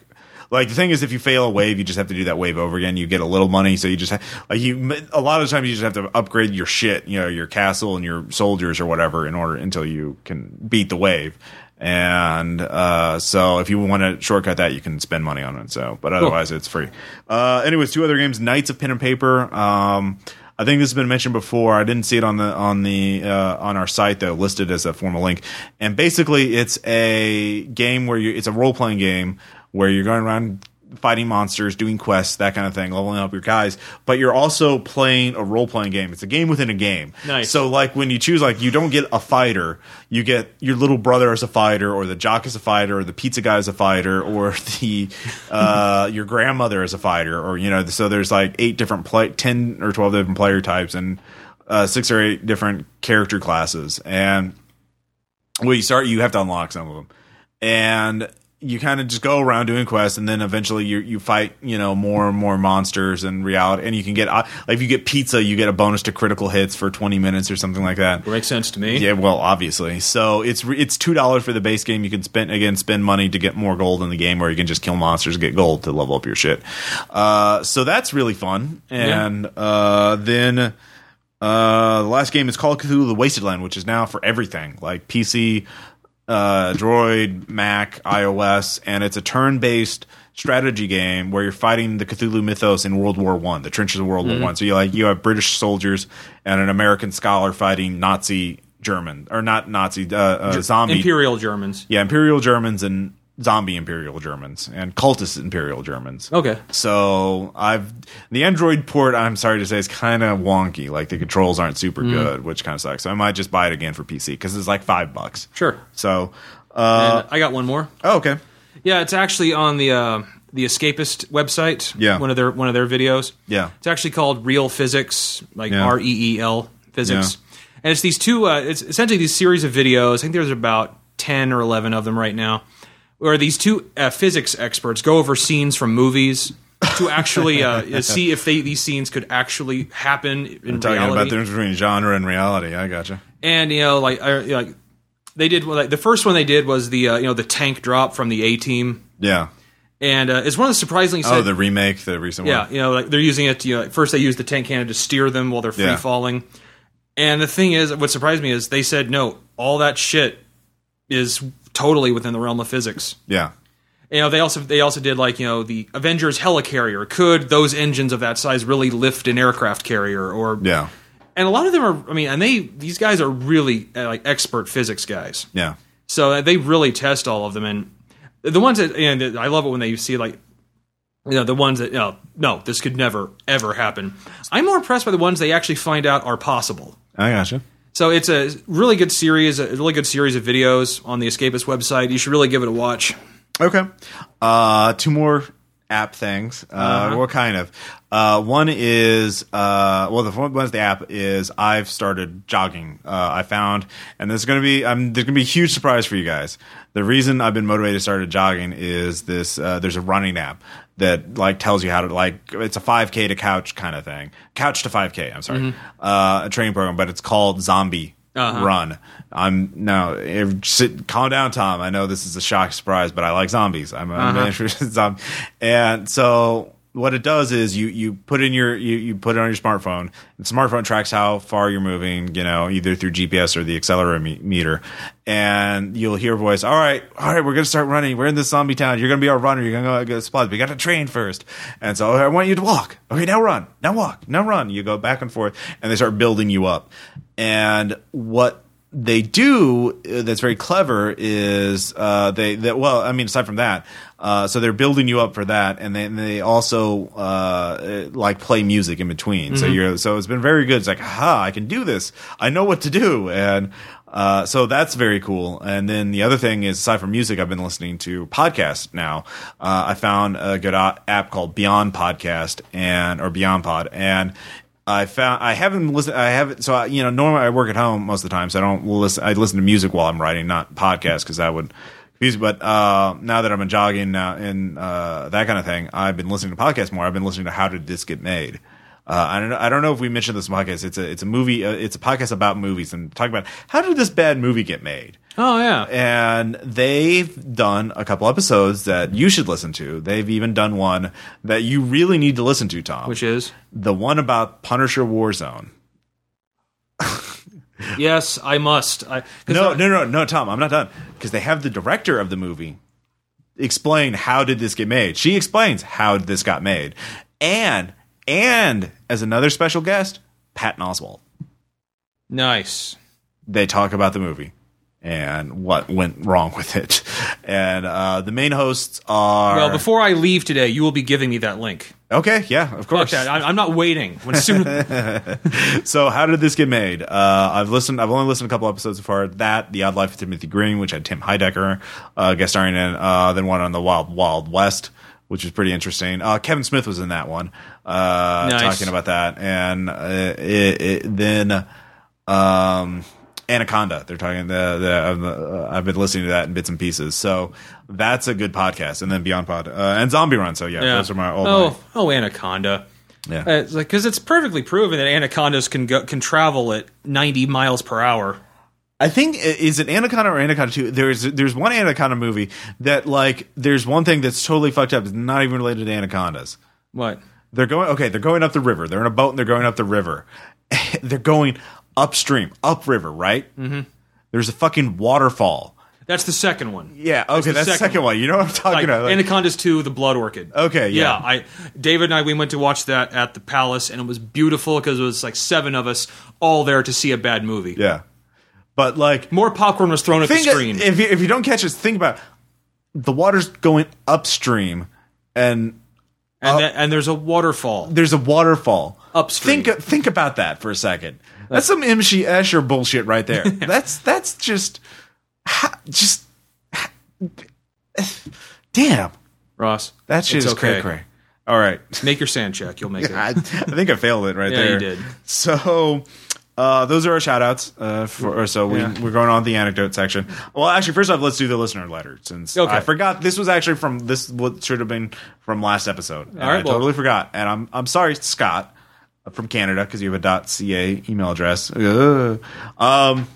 like the thing is, if you fail a wave, you just have to do that wave over again. You get a little money, so you just ha- like you. A lot of times, you just have to upgrade your shit, you know, your castle and your soldiers or whatever, in order until you can beat the wave. And uh, so, if you want to shortcut that, you can spend money on it. So, but otherwise, it's free. Uh, anyways, two other games: Knights of Pen and Paper. Um, I think this has been mentioned before. I didn't see it on the on the uh, on our site though, listed as a formal link. And basically, it's a game where you it's a role playing game where you're going around fighting monsters, doing quests, that kind of thing, leveling up your guys. But you're also playing a role playing game. It's a game within a game. Nice. So like when you choose, like you don't get a fighter, you get your little brother as a fighter, or the jock as a fighter, or the pizza guy as a fighter, or *laughs* the uh, your grandmother as a fighter, or you know. So there's like eight different play, ten or twelve different player types, and uh, six or eight different character classes, and well, you start, you have to unlock some of them, and you kind of just go around doing quests, and then eventually you you fight, you know, more and more monsters and reality, and you can get uh, like if you get pizza, you get a bonus to critical hits for twenty minutes or something like that. Makes sense to me. Yeah, well, obviously. So it's it's two dollars for the base game. You can spend again spend money to get more gold in the game, or you can just kill monsters and get gold to level up your shit. Uh, so that's really fun. And uh, then uh, the last game is Call of Cthulhu: The Wasted Land, which is now for everything like PC, uh, Droid, Mac, iOS, and it's a turn-based strategy game where you're fighting the Cthulhu mythos in World War One, the trenches of World War One. So you like you have British soldiers and an American scholar fighting Nazi German or not Nazi uh, uh, zombie Imperial Germans. yeah Imperial Germans and zombie Imperial Germans and cultist Imperial Germans. Okay. So I've the Android port. I'm sorry to say is kind of wonky. Like the controls aren't super good, which kind of sucks. So I might just buy it again for PC because it's like five bucks. Sure. So, uh, And I got one more. oh, okay, Yeah, it's actually on the uh, the Escapist website. Yeah. one of their one of their videos. yeah, It's actually called Real Physics, like Yeah. R E E L physics. And it's these two. Uh, it's essentially these series of videos. I think there's about ten or eleven of them right now, where these two uh, physics experts go over scenes from movies to actually uh, *laughs* see if they, these scenes could actually happen in talking reality. about the difference between genre and reality. I gotcha. and you know, like, I, like they did. Like the first one they did was the uh, you know the tank drop from the A team, Yeah. and uh, it's one of the surprisingly. Oh, the remake, the recent one. Yeah, one. you know, like they're using it. You know, at first they use the tank cannon to steer them while they're free Yeah. falling. And the thing is, what surprised me is they said no, all that shit is totally within the realm of physics. Yeah. You know, they also they also did like you know the Avengers helicarrier. Could those engines of that size really lift an aircraft carrier? Or Yeah. and a lot of them are. I mean, and they these guys are really uh, like expert physics guys. Yeah. So uh, they really test all of them, and the ones that and I love it when they see like you know the ones that you know, no, this could never ever happen. I'm more impressed by the ones they actually find out are possible. I gotcha. So it's a really good series, a really good series of videos on the Escapist website. You should really give it a watch. Okay. Uh, two more app things. Uh, Uh-huh. What kind of? Uh, one is uh, well, the one is the app is I've started jogging. Uh, I found, and there's gonna be um, there's gonna be a huge surprise for you guys. The reason I've been motivated to start jogging is this. Uh, there's a running app that like tells you how to like it's a 5k to couch kind of thing couch to 5k i'm sorry uh, a training program but it's called zombie run i'm now sit, calm down tom. I know this is a shock surprise but i like zombies. I'm, I'm interested in zombies and so what it does is you you put in your you, you put it on your smartphone. And the smartphone tracks how far you're moving you know either through gps or the accelerometer and you'll hear a voice all right all right we're gonna start running. We're in this zombie town. You're gonna be our runner. You're gonna go get supplies. But you gotta train first. And so i want you to walk. Okay now run. Now walk. Now run. You go back and forth and they start building you up. And what they do uh, that's very clever is uh, they that well I mean aside from that uh, so they're building you up for that and then they also uh, like play music in between. So you're so it's been very good. It's like aha I can do this. I know what to do. And uh, so that's very cool. And then the other thing is aside from music I've been listening to podcasts now. Uh, I found a good app called Beyond Podcast and or Beyond Pod. And I found I haven't listened. I haven't. So I, you know, normally I work at home most of the time, so I don't listen. I listen to music while I'm writing, not podcasts, because that would confuse. But uh, now that I'm jogging now and uh, that kind of thing, I've been listening to podcasts more. I've been listening to How Did This Get Made. Uh, I don't know. I don't know if we mentioned this podcast. It's a it's a movie. Uh, it's a podcast about movies and talk about how did this bad movie get made. Oh yeah. And they've done a couple episodes that you should listen to. They've even done one that you really need to listen to, Tom. Which is the one about Punisher Warzone. *laughs* yes, I must. I, No, I- no, no, no, Tom. I'm not done because they have the director of the movie explain how did this get made. She explains how this got made, and and as another special guest, Patton Oswalt. Nice. They talk about the movie and what went wrong with it, and uh, the main hosts are Well, before I leave today, you will be giving me that link. okay, yeah, of Fuck course. that. I, I'm not waiting. When soon, *laughs* So how did this get made? Uh, I've listened. I've only listened to a couple episodes so far. That the Odd Life of Timothy Green, which had Tim Heidecker uh, guest starring in. Uh, then one on the Wild Wild West, which was pretty interesting. Uh, Kevin Smith was in that one, uh, Nice. talking about that, and uh, it, it, then um, Anaconda. They're talking the, the uh, I've been listening to that in bits and pieces. So that's a good podcast. And then Beyond Pod uh, and Zombie Run. So yeah, yeah. those are my old. oh, oh, anaconda. Yeah. Uh, it's like because it's perfectly proven that anacondas can go can travel at 90 miles per hour. I think is it Anaconda or Anaconda Two? There's there's one Anaconda movie that like there's one thing that's totally fucked up. It's not even related to anacondas. What? They're going okay. They're going up the river. They're in a boat and they're going up the river. *laughs* they're going upstream, upriver, right? Mm-hmm. There's a fucking waterfall. That's the second one. Yeah. Okay, that's the second one. You know what I'm talking Like, about? Like- Anacondas 2, The Blood Orchid. Okay, yeah. I David and I we went to watch that at the Palace and it was beautiful because it was like seven of us all there to see a bad movie. yeah. But like, More popcorn was thrown at the screen. if you, if you don't catch it, think about the water's going upstream and and, uh, that, and there's a waterfall. there's a waterfall Upstream. Think think about that for a second. That's some M.C. Escher bullshit right there. *laughs* that's that's just just damn. Ross, That shit it's is okay. cray cray. All right. Make your sand check. You'll make *laughs* it. I, I think I failed it right there. Yeah, there. you did. So uh, those are our shout outs. Uh, for, or so we, Yeah. we're going on the anecdote section. Well, actually, first off, let's do the listener letter since Okay. I forgot this was actually from this what should have been from last episode. All right, I well- totally forgot. And I'm I'm sorry, Scott from Canada, because you have a .ca email address. Ugh. Um,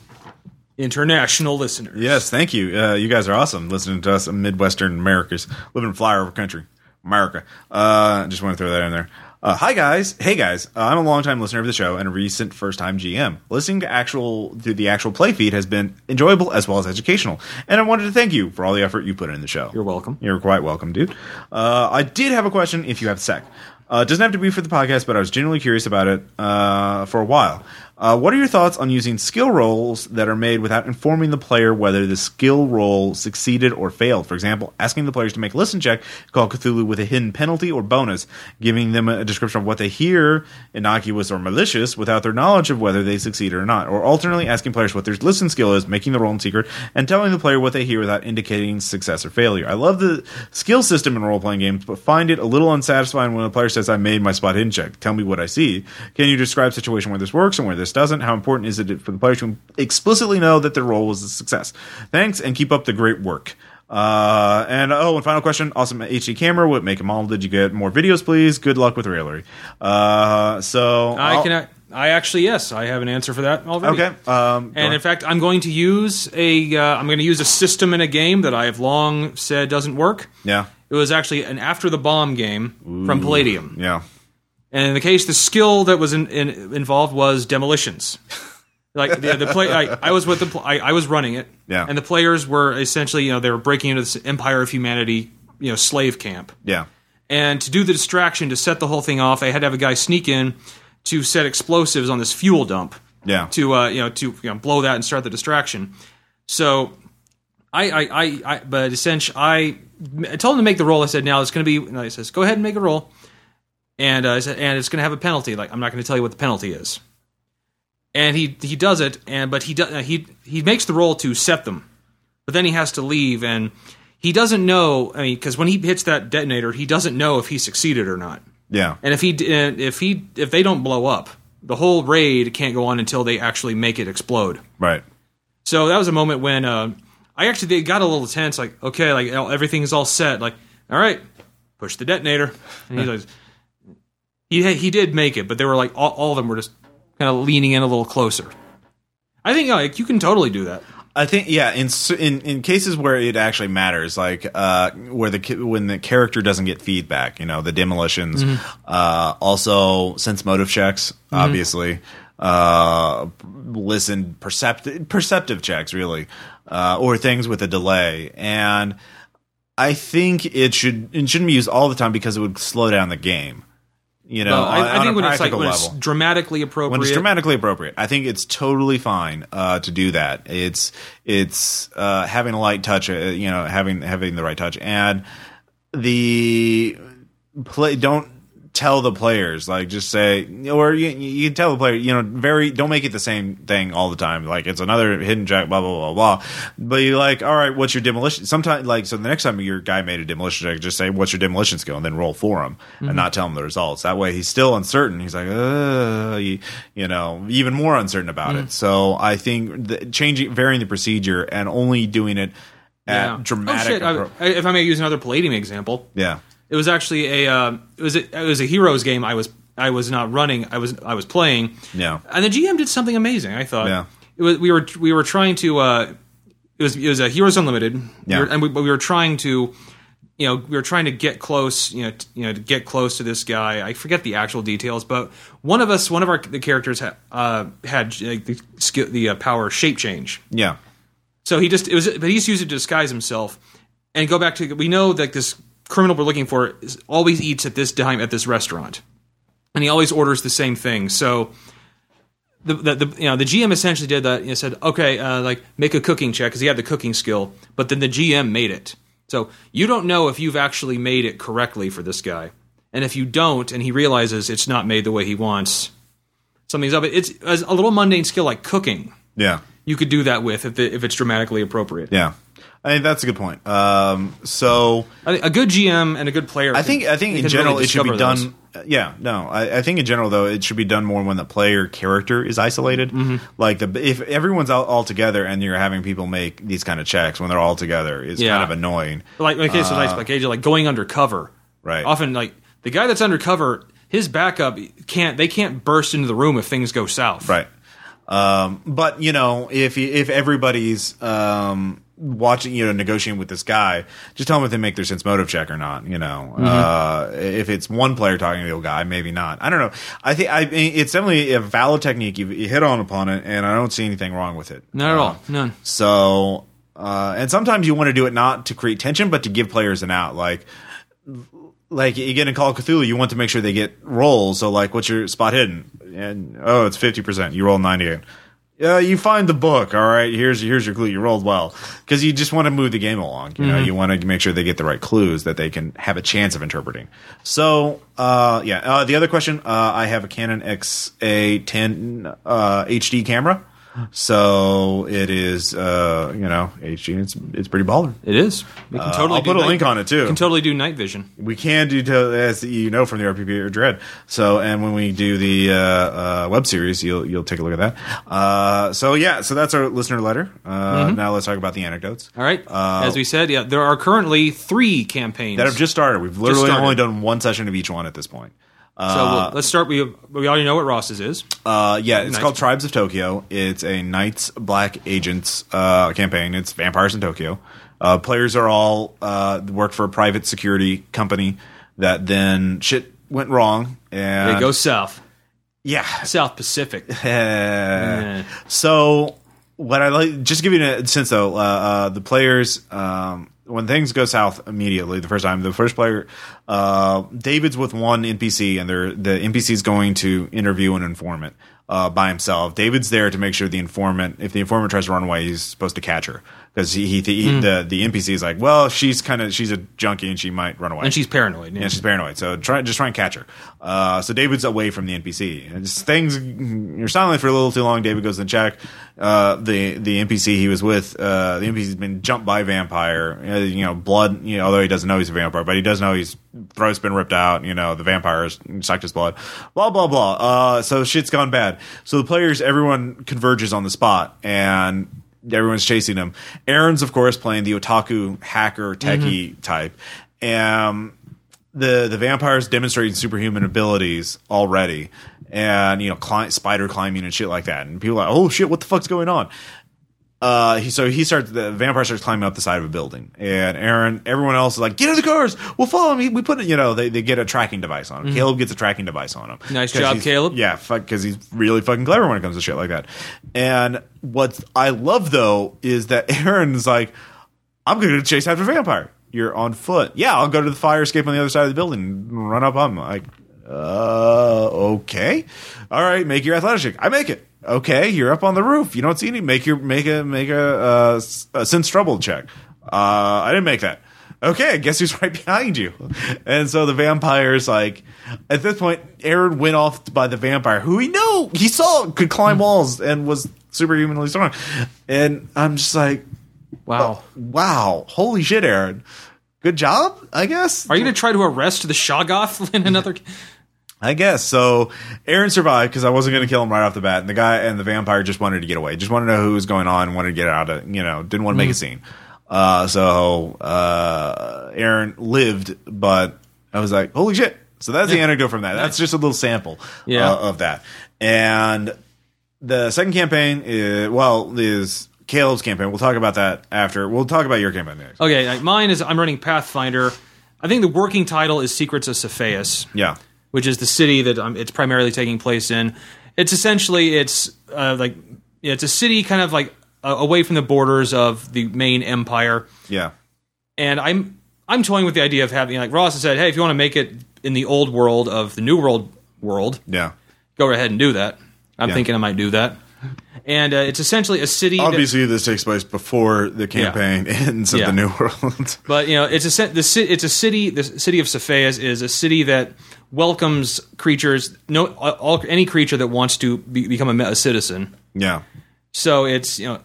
International listeners. yes, thank you. Uh, you guys are awesome listening to us in Midwestern Americas, living in flyover country, America. Uh, just want to throw that in there. Uh, hi guys, hey guys. Uh, I'm a longtime listener of the show and a recent first-time GM. Listening to actual to the actual play feed has been enjoyable as well as educational, and I wanted to thank you for all the effort you put in the show. You're welcome. You're quite welcome, dude. Uh, I did have a question if you have a sec. Uh, it doesn't have to be for the podcast, but I was genuinely curious about it uh, for a while. Uh, what are your thoughts on using skill rolls that are made without informing the player whether the skill roll succeeded or failed? For example, asking the players to make a listen check, call Cthulhu with a hidden penalty or bonus, giving them a description of what they hear, innocuous or malicious, without their knowledge of whether they succeed or not. Or alternately, asking players what their listen skill is, making the roll in secret, and telling the player what they hear without indicating success or failure. I love the skill system in role playing games, but find it a little unsatisfying when a player says, I made my spot hidden check. Tell me what I see. Can you describe a situation where this works and where this doesn't? How important is it for the player to explicitly know that their role was a success? Thanks, and keep up the great work. Uh, and oh, and final question: Awesome HD camera. What make a model did you get? More videos, please. Good luck with raillery. Uh, so I I'll- can. I actually yes, I have an answer for that already. Okay. Um, And in fact, I'm going to use a. Uh, I'm going to use a system in a game that I have long said doesn't work. yeah, It was actually an after the bomb game from Palladium. yeah, And in the case, the skill that was in, in, involved was demolitions. *laughs* Like the, the play, I, I was with the, I, I was running it. Yeah. And the players were essentially, you know, they were breaking into this Empire of Humanity, you know, slave camp. yeah, And to do the distraction, to set the whole thing off, they had to have a guy sneak in to set explosives on this fuel dump yeah. to, uh, you know, to you know, blow that and start the distraction. So I, I, I, I but essentially, I, I told him to make the roll. I said, now it's going to be, and I says, go ahead and make a roll. And uh, said, and it's going to have a penalty. Like, I'm not going to tell you what the penalty is. And he he does it, and but he does he he makes the roll to set them, but then he has to leave, and he doesn't know. I mean, because when he hits that detonator, he doesn't know if he succeeded or not. yeah. And if he uh, if he if they don't blow up, the whole raid can't go on until they actually make it explode. Right. So that was a moment when uh, I actually they got a little tense. Like, okay, like everything's all set. Like, all right, push the detonator. And he's *laughs* like, he he did make it, but they were like all, all of them were just kind of leaning in a little closer. I think like you can totally do that. I think yeah, in in in cases where it actually matters, like uh, where the when the character doesn't get feedback, you know, the demolitions, uh, also sense motive checks, obviously, uh, listen perceptive perceptive checks, really, uh, or things with a delay, and I think it should it shouldn't be used all the time because it would slow down the game. You know, Well, I, on- I on think a when it's like when level it's dramatically appropriate. when it's dramatically appropriate. I think it's totally fine uh, to do that. It's it's uh, having a light touch, uh, you know, having having the right touch, and the play. Don't tell the players like just say or you, you can tell the player you know very don't make it the same thing all the time. Like it's another hidden jack blah blah blah blah. But you like all right what's your demolition? Sometimes like so the next time your guy made a demolition check just say what's your demolition skill? And then roll for him and not tell him the results. That way he's still uncertain. He's like uh you, you know even more uncertain about it. So i think the, changing varying the procedure and only doing it at Yeah. dramatic Oh, shit. I- if I may use another Palladium example, yeah it was actually a uh, it was a, it was a heroes game. I was I was not running. I was I was playing. Yeah. and the GM did something amazing. I thought. Yeah. It was we were we were trying to. Uh, it was it was a Heroes Unlimited. Yeah. We were- and we, but we were trying to. You know, we were trying to get close. You know, t- you know, to get close to this guy. I forget the actual details, but one of us, one of our the characters ha, uh, had like, the skill, the uh, power shape change. yeah So he just it was, but he just used it to disguise himself and go back to. We know that this criminal we're looking for always eats at this time at this restaurant, and he always orders the same thing. So. The, the, the you know the GM essentially did that. He said, "Okay, uh, like make a cooking check because he had the cooking skill." But then the GM made it, so you don't know if you've actually made it correctly for this guy. And if you don't, and he realizes it's not made the way he wants, something's up. It's a little mundane skill like cooking yeah you could do that with if, it, if it's dramatically appropriate. yeah i think that's a good point um so I a good GM and a good player. I think I think in general it should be done. Yeah, no, I, I think in general though it should be done more when the player character is isolated. Mm-hmm. Like the if everyone's all, all together and you're having people make these kind of checks when they're all together is Yeah. kind of annoying. like like case of Knights like like going undercover. Right. Often, like the guy that's undercover, his backup can't. They can't burst into the room if things go south. Right. Um, but you know, if if everybody's um, watching, you know, negotiating with this guy, just tell them if they make their sense motive check or not. You know, Mm-hmm. uh, if it's one player talking to the old guy, maybe not. I don't know. I think i it's definitely a valid technique. You, you hit on upon it, and I don't see anything wrong with it. Not at Uh, all. None. So, uh, and sometimes you want to do it not to create tension, but to give players an out. Like, like you get in Call of Cthulhu, you want to make sure they get rolls. So, like, what's your spot hidden? And oh, it's fifty percent. You roll ninety eight. Yeah, you find the book. All right, here's here's your clue. You rolled well because you just want to move the game along. You know, you want to make sure they get the right clues that they can have a chance of interpreting. So, uh, yeah. Uh, the other question, uh, I have a Canon XA10 uh, HD camera. So it is, uh, you know, HD. It's it's pretty baller. It is. We can Uh. I'll do put a night- link on it, too. We can totally do night vision. We can do to, as you know from the RPP or Dread. So, and when we do the uh, uh, web series, you'll you'll take a look at that. Uh, so yeah, so that's our listener letter. Uh, Mm-hmm. Now let's talk about the anecdotes All right. As we said, yeah, there are currently three campaigns. that have just started. We've literally started. only done one session of each one at this point. So we'll, let's start. We we already know what Ross's is. Uh, yeah, it's Nice. called Tribes of Tokyo. It's a Night's Black Agents uh, campaign. It's vampires in Tokyo. Uh, players are all uh, work for a private security company that then shit went wrong and they go south. yeah South Pacific. *laughs* So what I like, just to give you a sense though, uh, uh, the players um, when things go south immediately, the first time, the first player, uh, David's with one NPC, and they're, the NPC is going to interview an informant uh, by himself. David's there to make sure the informant, if the informant tries to run away, he's supposed to catch her because he, he, he the the NPC is like, well, she's kind of she's a junkie and she might run away. And she's paranoid. Yeah, she's paranoid. So try just try and catch her. Uh, so David's away from the NPC. And things you're silent for a little too long. David goes and check. Uh, the the NPC he was with, uh, the NPC's been jumped by a vampire. Uh, you know, blood. You know, although he doesn't know he's a vampire, but he does know his throat's been ripped out. You know, the vampire has sucked his blood. Blah blah blah. Uh, so shit's gone bad. So the players, everyone converges on the spot and. Everyone's chasing him. Aaron's, of course, playing the otaku hacker techie type. Um, the the vampires demonstrating superhuman abilities already, and you know, cli- spider climbing and shit like that, and people are like, oh shit, what the fuck's going on? Uh, he so he starts the vampire starts climbing up the side of a building, and Aaron, everyone else is like, "Get in the cars, we'll follow him." We put it, you know, they, they get a tracking device on him. Caleb gets a tracking device on him. Mm-hmm. Nice job, Caleb. Yeah, because he's really fucking clever when it comes to shit like that. And what I love though is that *laughs* Aaron's like, "I'm going to chase after vampire. You're on foot. Yeah, I'll go to the fire escape on the other side of the building, and run up on him." Like, uh, okay, all right, make your athletics check. I make it. Okay, you're up on the roof. You don't see any. Make your make a make a, uh, a sense trouble check. Uh, I didn't make that. Okay, I guess who's *laughs* right behind you? And so the vampire's like, at this point, Aaron went off by the vampire, who he knew he saw could climb walls and was superhumanly strong. And I'm just like, Wow. wow, holy shit, Aaron, good job, I guess. Are you to try to arrest the Shoggoth *laughs* in another? *laughs* I guess so. Aaron survived because I wasn't going to kill him right off the bat, and the guy and the vampire just wanted to get away, just wanted to know who was going on, wanted to get out of, you know, didn't want to make a scene. Uh, so uh, Aaron lived, but I was like, holy shit! So that's the anecdote from that. That's just a little sample Yeah. uh, of that. And the second campaign is well is Caleb's campaign. We'll talk about that after. We'll talk about your campaign next. Okay, like, mine is I'm running Pathfinder. I think the working title is Secrets of Cepheus. Yeah, which is the city that um, it's primarily taking place in. It's essentially it's uh, like it's a city kind of like uh, away from the borders of the main empire, yeah, and I'm I'm toying with the idea of having like Ross has said, hey, if you want to make it in the old world of the new world world, yeah. go ahead and do that. I'm Yeah. thinking I might do that, and uh, it's essentially a city. that- Obviously, this takes place before the campaign *laughs* ends of Yeah. the New World. But you know, it's a the it's a city. The city of Cepheus is a city that welcomes creatures. No, all, any creature that wants to be, become a, a citizen. yeah, So it's you know,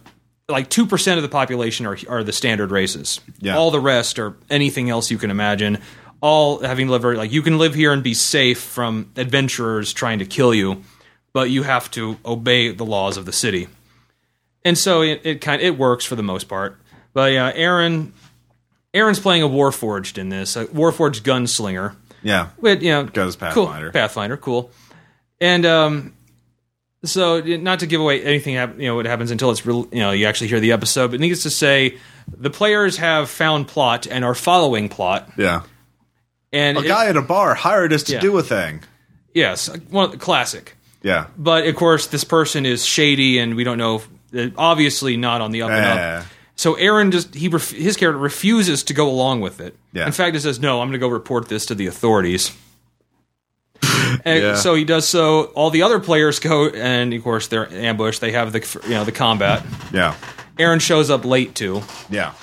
like two percent of the population are are the standard races. Yeah. All the rest are anything else you can imagine. All having lived very like you can live here and be safe from adventurers trying to kill you, but you have to obey the laws of the city. And so it, it kind it works for the most part. But yeah, Aaron Aaron's playing a Warforged in this, a Warforged gunslinger. Yeah. With you know, Goes cool, Pathfinder. Pathfinder, cool. And um, so not to give away anything, you know, what happens until it's real, you know, you actually hear the episode. But needless to say, the players have found plot and are following plot. Yeah. And A it- guy at a bar hired us to Yeah. do a thing. yes, one classic. Yeah. But of course, this person is shady, and we don't know. If, obviously, not on the up and Eh. up. So Aaron just he ref, his character refuses to go along with it. Yeah. In fact, he says, "No, I'm going to go report this to the authorities." *laughs* and Yeah. so he does so. All the other players go, and of course they're ambushed. They have the you know the combat. Yeah. Aaron shows up late too, Yeah.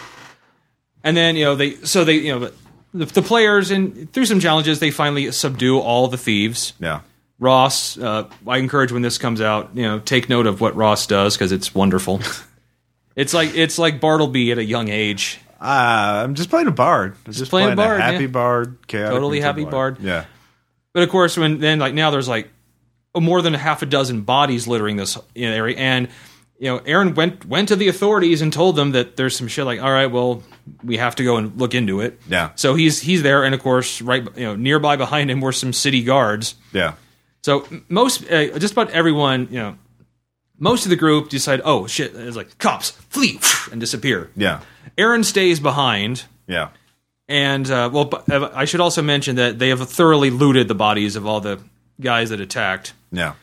and then you know they so they you know the, the players and through some challenges they finally subdue all the thieves. Yeah. Ross, uh, I encourage when this comes out, you know, take note of what Ross does because it's wonderful. *laughs* it's like it's like Bartleby at a young age. Uh, I'm just playing a bard. I'm just, playing a bard, happy yeah. bard. Chaotic Totally happy bard. Yeah. But of course, when then like now there's like more than half a dozen bodies littering this area, and you know, Aaron went went to the authorities and told them that there's some shit. Like, all right, well, we have to go and look into it. Yeah. So he's he's there, and of course, right, you know, nearby behind him were some city guards. Yeah. So most, uh, just about everyone, you know, most of the group decide, oh shit, it's like cops flee and disappear. Yeah. Aaron stays behind, Yeah. and uh, well, but, uh, I should also mention that they have thoroughly looted the bodies of all the guys that attacked. Yeah.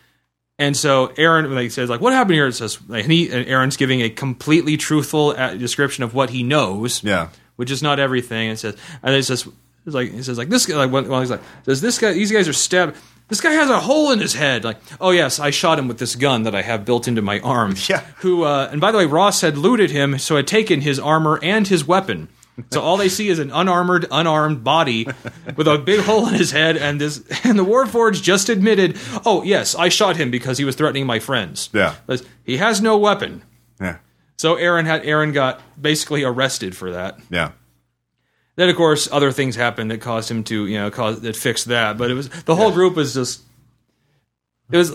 And so Aaron like says like, what happened here? It says, like, and he and Aaron's giving a completely truthful uh, description of what he knows Yeah. which is not everything. And it says, and it says, it's like he says, like this guy, like well, he's like, says this guy, these guys are stabbed. This guy has a hole in his head. Like, oh yes, I shot him with this gun that I have built into my arm. *laughs* Yeah. Who, uh, and by the way, Ross had looted him, so had taken his armor and his weapon. So all they see is an unarmored, unarmed body *laughs* with a big hole in his head, and this, and the Warforged just admitted, oh yes, I shot him because he was threatening my friends. Yeah. But he has no weapon. Yeah. So Aaron had Aaron got basically arrested for that. Yeah. Then of course other things happened that caused him to you know cause that fixed that. But it was the whole group was just it was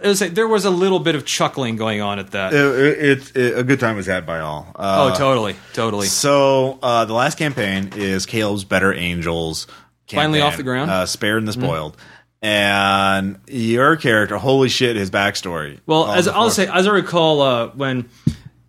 it was like, there was a little bit of chuckling going on at that. It, it, it's it, a good time was had by all. Uh, oh, totally, totally. So uh, the last campaign is Caleb's Better Angels. Finally off the ground. Mm-hmm. uh, spared and the spoiled. And your character, holy shit, his backstory. Well, as I'll say, as I recall, uh, when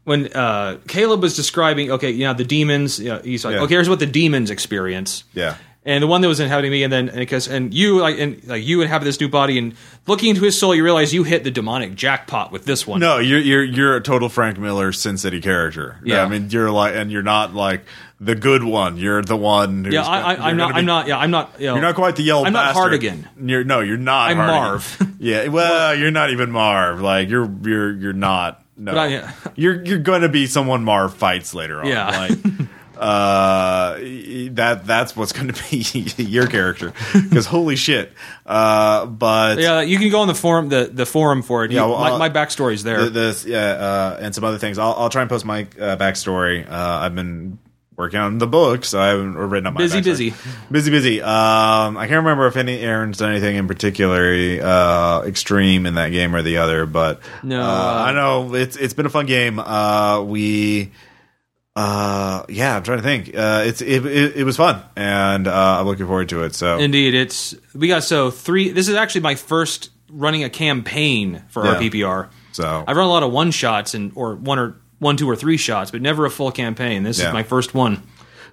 when uh, Caleb was describing, okay, you know, the demons. You know, he's like, Yeah. okay, here's what the demons experience. yeah, And the one that was inhabiting me, and then because and you like and like you inhabit this new body, and looking into his soul, you realize you hit the demonic jackpot with this one. no, you're you're you're a total Frank Miller Sin City character. Yeah. I mean, you're like, and you're not like the good one. You're the one. Who's yeah, I, I'm not. be- I'm not. Yeah, I'm not. You know, You're not quite the yellow. I'm not bastard. Hartigan. You're no, you're not. I'm Hartigan. Marv. *laughs* yeah, well, you're not even Marv. Like you're you're you're not. No, I- yeah. *laughs* you're you're going to be someone Marv fights later on. Yeah. like *laughs* uh, that that's what's going to be *laughs* your character because holy shit. Uh, but Yeah, you can go on the forum, the, the forum for it. Yeah, well, my, uh, my backstory's there. th- this yeah, uh, and some other things. I'll I'll try and post my uh, backstory. Uh, I've been working on the book, so I haven't written up my Busy, busy. busy, busy. Um, I can't remember if any Aaron's done anything in particular uh, extreme in that game or the other, but No, uh, uh, I know it's it's been a fun game. Uh, we. Uh yeah, I'm trying to think. Uh, it's it, it, it was fun, and uh, I'm looking forward to it. So Indeed, it's we got so three. This is actually my first running a campaign for Yeah. RPPR. so I've run a lot of one shots and or one or one, two, or three shots, but never a full campaign. This Yeah. is my first one.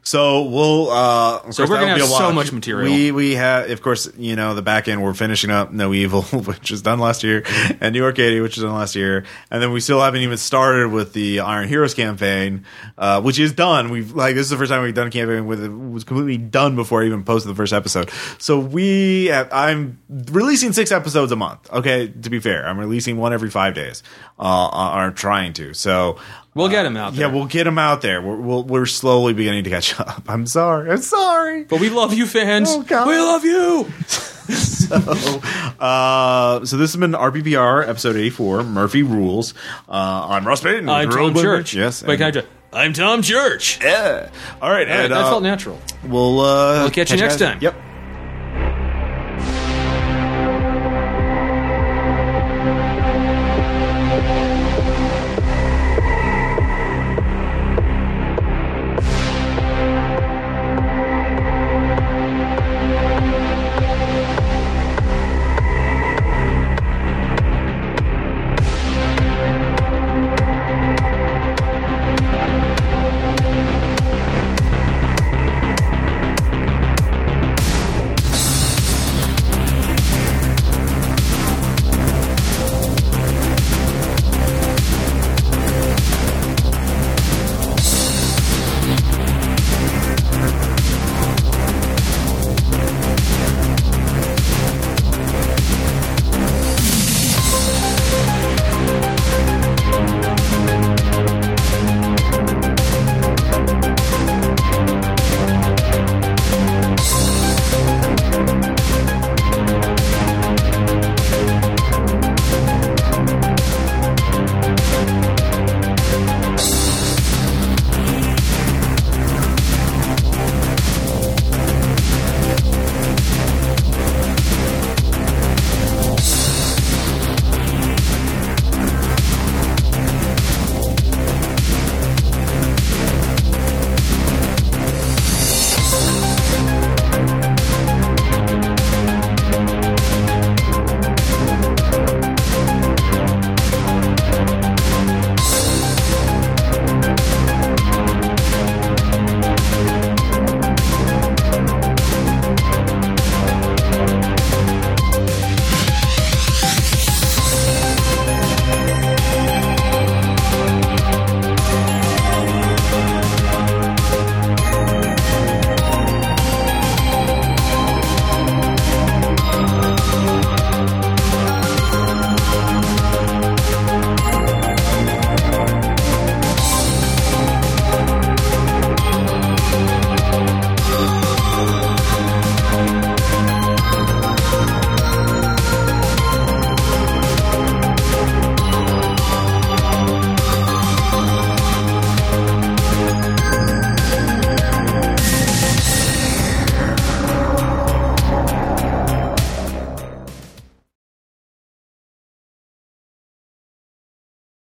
So we'll. Uh, So we're gonna be have so much material. We we have, of course, you know, the back end. We're finishing up No Evil, *laughs* which was done last year, and New York 80, which was done last year, and then we still haven't even started with the Iron Heroes campaign, uh, which is done. We've like this is the first time we've done a campaign with it was completely done before I even posted the first episode. So we, have, I'm releasing six episodes a month. Okay, to be fair, I'm releasing one every five days. Uh, I'm trying to. So We'll get him out there. yeah, we'll get him out there. We're, we'll, we're slowly beginning to catch up. I'm sorry. I'm sorry. but we love you, fans. Oh, God. We love you. *laughs* So, uh, so this has been RPPR episode 84, Murphy Rules. Uh, I'm Ross Payton. I'm Tom Road Church. Yes. Wait, can I just, I'm Tom Church. yeah. All right. All right, and, that uh, felt natural. We'll, uh, We'll catch you next guys. time. Yep.